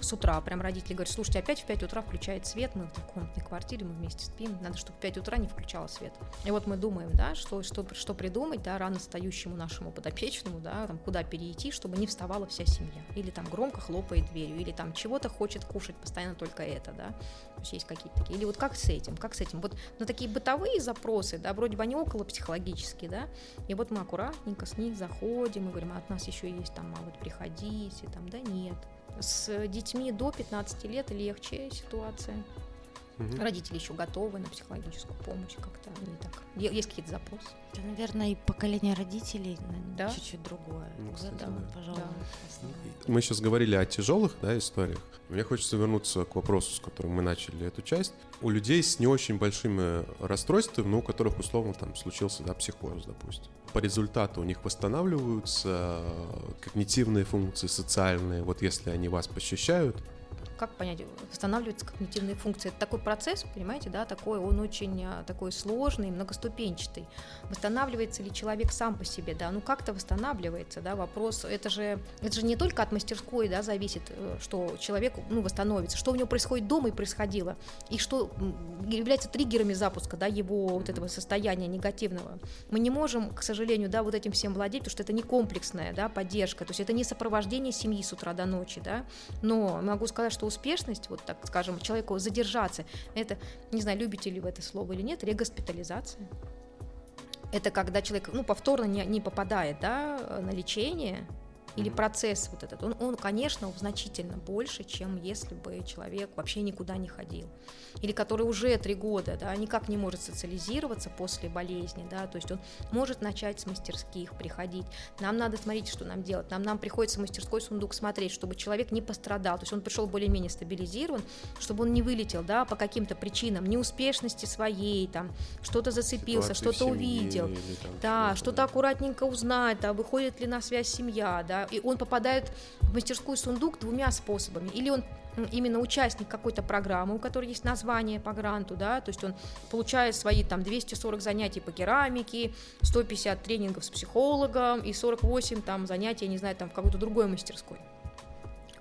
Speaker 4: с утра, прям родители говорят, слушайте, опять в 5 утра включает свет, мы в двухкомнатной квартире, мы вместе спим, надо, чтобы в 5 утра не включала свет. И вот мы думаем, да, что, что, что придумать, да, рано встающему нашему подопечному, да, там, куда перейти, чтобы не вставала вся семья. Или там громко хлопает дверью, или там чего-то хочет кушать постоянно только это, да. То есть есть какие-то такие. Или вот как с этим, как с этим. Вот на такие бытовые запросы, да, вроде бы они около психологические, да, и вот мы аккуратненько с них заходим и говорим, а от нас еще есть там, а вот приходите, там, да нет. С детьми до 15 лет легче ситуация. Родители еще готовы на психологическую помощь как-то они так. Е- Есть какие-то запросы?
Speaker 9: Это, наверное, и поколение родителей
Speaker 4: Да?
Speaker 9: чуть-чуть другое.
Speaker 3: Ну, кстати,
Speaker 9: это,
Speaker 3: да.
Speaker 9: пожалуй,
Speaker 4: Да.
Speaker 9: основное.
Speaker 3: Мы сейчас говорили о тяжелых да, историях. Мне хочется вернуться к вопросу, с которым мы начали эту часть. У людей с не очень большими расстройствами, но у которых условно там случился да, психоз, допустим. По результату у них восстанавливаются э, когнитивные функции, социальные. Вот если они вас посещают,
Speaker 4: как понять, восстанавливаются когнитивные функции. Это такой процесс, понимаете, да, такой, он очень а, такой сложный, многоступенчатый. Восстанавливается ли человек сам по себе, да, ну как-то восстанавливается, да, вопрос, это же, это же не только от мастерской, да, зависит, э, что человек, ну, восстановится, что у него происходит дома и происходило, и что является триггерами запуска, да, его вот этого состояния негативного. Мы не можем, к сожалению, да, вот этим всем владеть, потому что это не комплексная, да, поддержка, то есть это не сопровождение семьи с утра до ночи, да, но могу сказать, что успешность, вот так скажем, человеку задержаться, это, не знаю, любите ли вы это слово или нет, регоспитализация. Это когда человек, ну, повторно не, не попадает, да, на лечение, или процесс вот этот, он, он, конечно, значительно больше, чем если бы человек вообще никуда не ходил. Или который уже три года, да, никак не может социализироваться после болезни, да, то есть он может начать с мастерских приходить. Нам надо смотреть, что нам делать. Нам, нам приходится мастерской сундук смотреть, чтобы человек не пострадал. То есть он пришел более-менее стабилизирован, чтобы он не вылетел, да, по каким-то причинам, неуспешности своей, там, что-то зацепился, что-то увидел. Да, что-то аккуратненько узнать, да, выходит ли на связь семья, да, и он попадает в мастерскую сундук двумя способами. Или он именно участник какой-то программы, у которой есть название по гранту, да, то есть он получает свои там 240 занятий по керамике, 150 тренингов с психологом и 48 там занятий, я не знаю, там в какой-то другой мастерской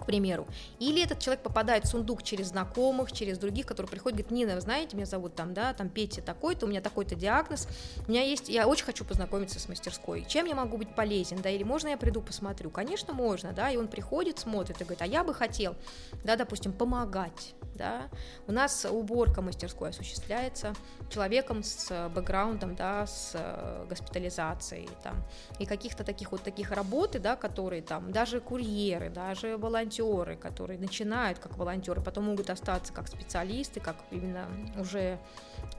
Speaker 4: к примеру. Или этот человек попадает в сундук через знакомых, через других, которые приходят, говорят, Нина, вы знаете, меня зовут там, да, там Петя такой-то, у меня такой-то диагноз, у меня есть, я очень хочу познакомиться с мастерской, чем я могу быть полезен, да, или можно я приду посмотрю? Конечно, можно, да, и он приходит, смотрит и говорит, а я бы хотел, да, допустим, помогать, да, у нас уборка мастерской осуществляется человеком с бэкграундом, да, с э, госпитализацией, там, и каких-то таких вот таких работы, да, которые там, даже курьеры, даже волонтеры, которые начинают как волонтеры, потом могут остаться как специалисты, как именно уже,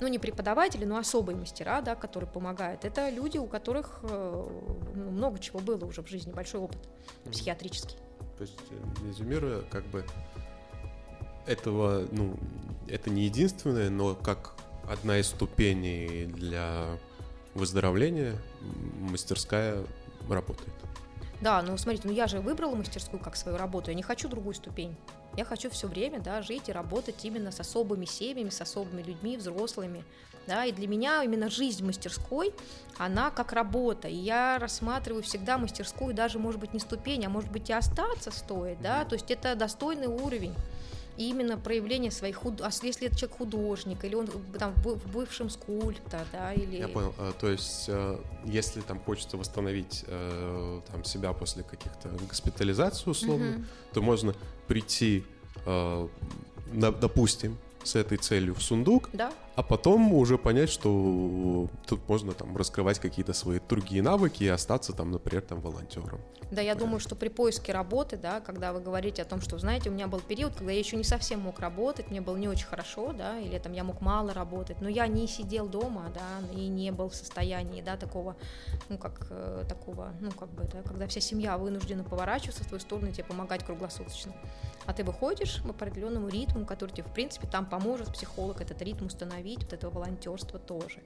Speaker 4: ну, не преподаватели, но особые мастера, да, которые помогают. Это люди, у которых э, ну, много чего было уже в жизни, большой опыт психиатрический.
Speaker 3: То есть, э, резюмируя, как бы этого, ну, это не единственное, но как одна из ступеней для выздоровления мастерская работает.
Speaker 4: Да, ну смотрите, ну я же выбрала мастерскую как свою работу, я не хочу другую ступень. Я хочу все время, да, жить и работать именно с особыми семьями, с особыми людьми, взрослыми, да, и для меня именно жизнь в мастерской, она как работа, и я рассматриваю всегда мастерскую даже, может быть, не ступень, а может быть и остаться стоит, да, то есть это достойный уровень. И именно проявление своих худ... а если это человек художник, или он там в бывшем скульптор, да, или...
Speaker 3: Я понял. А, То есть, э, если там хочется восстановить э, там себя после каких-то госпитализаций условно,
Speaker 4: Мгм.
Speaker 3: то можно прийти, э, допустим, с этой целью в сундук,
Speaker 4: Да,
Speaker 3: а потом уже понять, что тут можно там раскрывать какие-то свои другие навыки и остаться там, например, там волонтером.
Speaker 4: Да, я думаю, что при поиске работы, да, когда вы говорите о том, что, знаете, у меня был период, когда я еще не совсем мог работать, мне было не очень хорошо, да, или там я мог мало работать, но я не сидел дома, да, и не был в состоянии, да, такого, ну, как, э, такого, ну, как бы, да, когда вся семья вынуждена поворачиваться в твою сторону и тебе помогать круглосуточно. А ты выходишь в определенному ритму, который тебе, в принципе, там поможет психолог этот ритм установить, вот этого волонтерства тоже.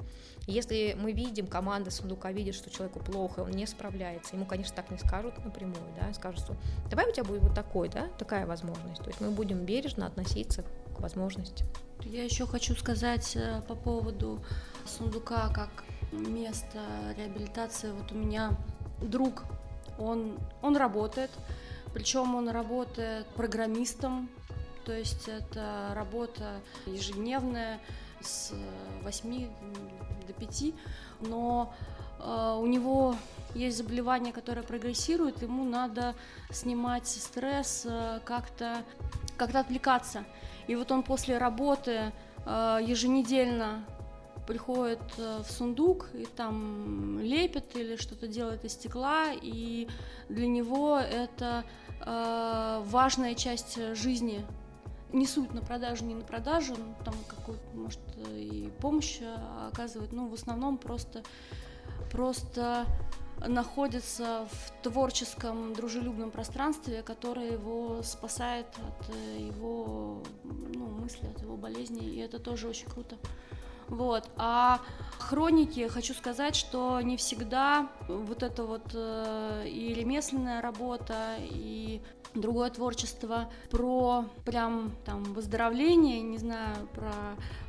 Speaker 4: Если мы видим, команда сундука видит, что человеку плохо, он не справляется, ему, конечно, так не скажут напрямую, да, скажут, что давай у тебя будет вот такой, да, такая возможность. То есть мы будем бережно относиться к возможности.
Speaker 5: Я еще хочу сказать э, по поводу сундука как места реабилитации. Вот у меня друг, он, он работает, причем он работает программистом, то есть это работа ежедневная с 8 до 5, но э, у него есть заболевание, которое прогрессирует, ему надо снимать стресс, э, как-то как-то отвлекаться. И вот он после работы э, еженедельно приходит э, в сундук и там лепит или что-то делает из стекла, и для него это э, важная часть жизни. Не суть на продажу, не на продажу, ну, там какую-то, может, и помощь э, оказывает, ну, в основном просто, просто находится в творческом, дружелюбном пространстве, которое его спасает от э, его ну, мысли, от его болезни, и это тоже очень круто. Вот. А хроники, хочу сказать, что не всегда вот это вот э, и ремесленная работа, и другое творчество про прям там выздоровление, не знаю, про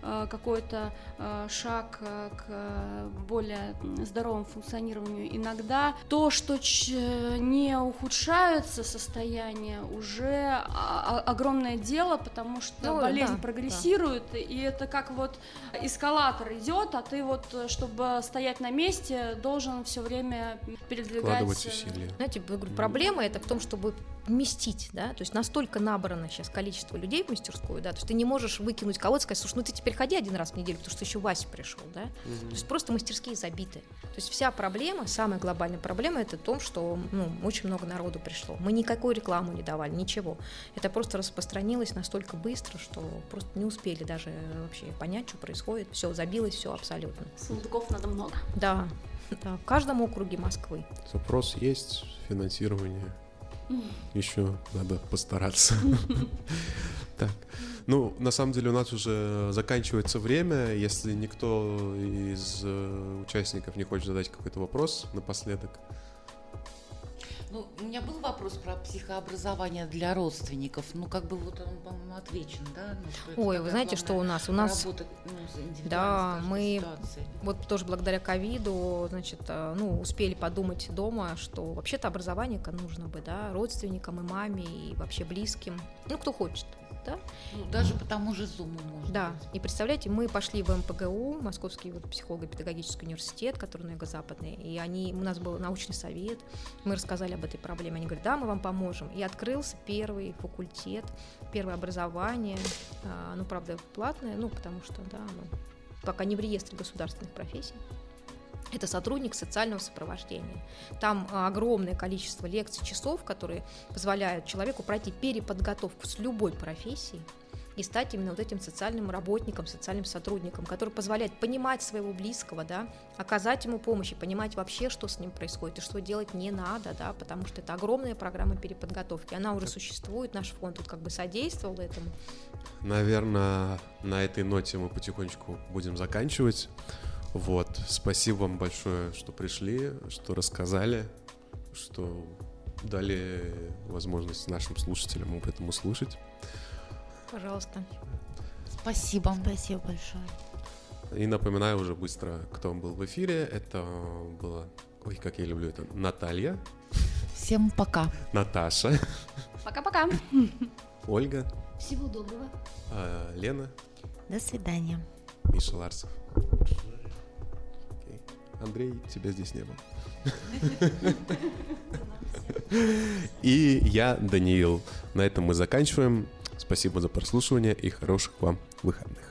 Speaker 5: э, какой-то э, шаг э, к более здоровому функционированию. Иногда то, что ч- не ухудшается состояние, уже огромное дело, потому что
Speaker 4: Ну,
Speaker 5: болезнь
Speaker 4: да,
Speaker 5: прогрессирует, и это как вот эскалатор идет, а ты вот, э, чтобы стоять на месте, должен все время передвигать.
Speaker 3: Вкладывать
Speaker 5: э,
Speaker 3: усилия.
Speaker 4: Знаете, я говорю, проблема это в том, чтобы вместить, да, то есть настолько набрано сейчас количество людей в мастерскую, да, то есть ты не можешь выкинуть кого-то и сказать, слушай, ну ты теперь ходи один раз в неделю, потому что еще Вася пришел, да, то есть просто мастерские забиты. То есть вся проблема, самая глобальная проблема, это в том, что ну, очень много народу пришло. Мы никакой рекламу не давали, ничего. Это просто распространилось настолько быстро, что просто не успели даже вообще понять, что происходит. Все, забилось все абсолютно.
Speaker 5: Сундуков надо много.
Speaker 4: Да, да, в каждом округе Москвы.
Speaker 3: Запрос есть, финансирование. Еще надо постараться. Так. Ну, на самом деле у нас уже заканчивается время. Если никто из э, участников не хочет задать какой-то вопрос напоследок.
Speaker 6: Ну, у меня был вопрос про психообразование для родственников. Ну, как бы вот он, по-моему, отвечен, да? Ну,
Speaker 4: Ой, вы знаете, что у нас? У нас
Speaker 6: работа, ну,
Speaker 4: Да, мы-
Speaker 6: ситуацией.
Speaker 4: вот тоже благодаря ковиду, значит, э, ну, успели подумать дома, что вообще-то образование нужно бы, да, родственникам и маме, и вообще близким, ну, кто хочет, да.
Speaker 6: Ну, даже по тому же Зуму можно.
Speaker 4: Да, и представляете, мы пошли в МПГУ, Московский вот, психолого-педагогический университет, который на юго-западный, и они, у нас был научный совет, мы рассказали об этой проблеме, они говорят, да, мы вам поможем. И открылся первый факультет, первое образование, ну, правда, платное, ну, потому что, да, оно пока не в реестре государственных профессий. Это сотрудник социального сопровождения. Там а, огромное количество лекций, часов, которые позволяют человеку пройти переподготовку с любой профессией и стать именно вот этим социальным работником, социальным сотрудником, который позволяет понимать своего близкого, да, оказать ему помощь и понимать вообще, что с ним происходит и что делать не надо, да, потому что это огромная программа переподготовки. Она уже существует, наш фонд тут как бы содействовал этому.
Speaker 3: Наверное, на этой ноте мы потихонечку будем заканчивать. Вот. Спасибо вам большое, что пришли, что рассказали, что дали возможность нашим слушателям об этом услышать.
Speaker 4: Пожалуйста.
Speaker 6: Спасибо.
Speaker 9: Спасибо большое.
Speaker 3: И напоминаю уже быстро, кто был в эфире. Это была, ой, как я люблю это, Наталья,
Speaker 6: Всем пока.
Speaker 3: Наташа,
Speaker 5: Пока-пока.
Speaker 3: Ольга,
Speaker 5: Всего доброго.
Speaker 3: а, Лена,
Speaker 9: До свидания.
Speaker 3: Миша Ларсов. Андрей, тебя здесь не было. И я, Даниил. На этом мы заканчиваем. Спасибо за прослушивание и хороших вам выходных.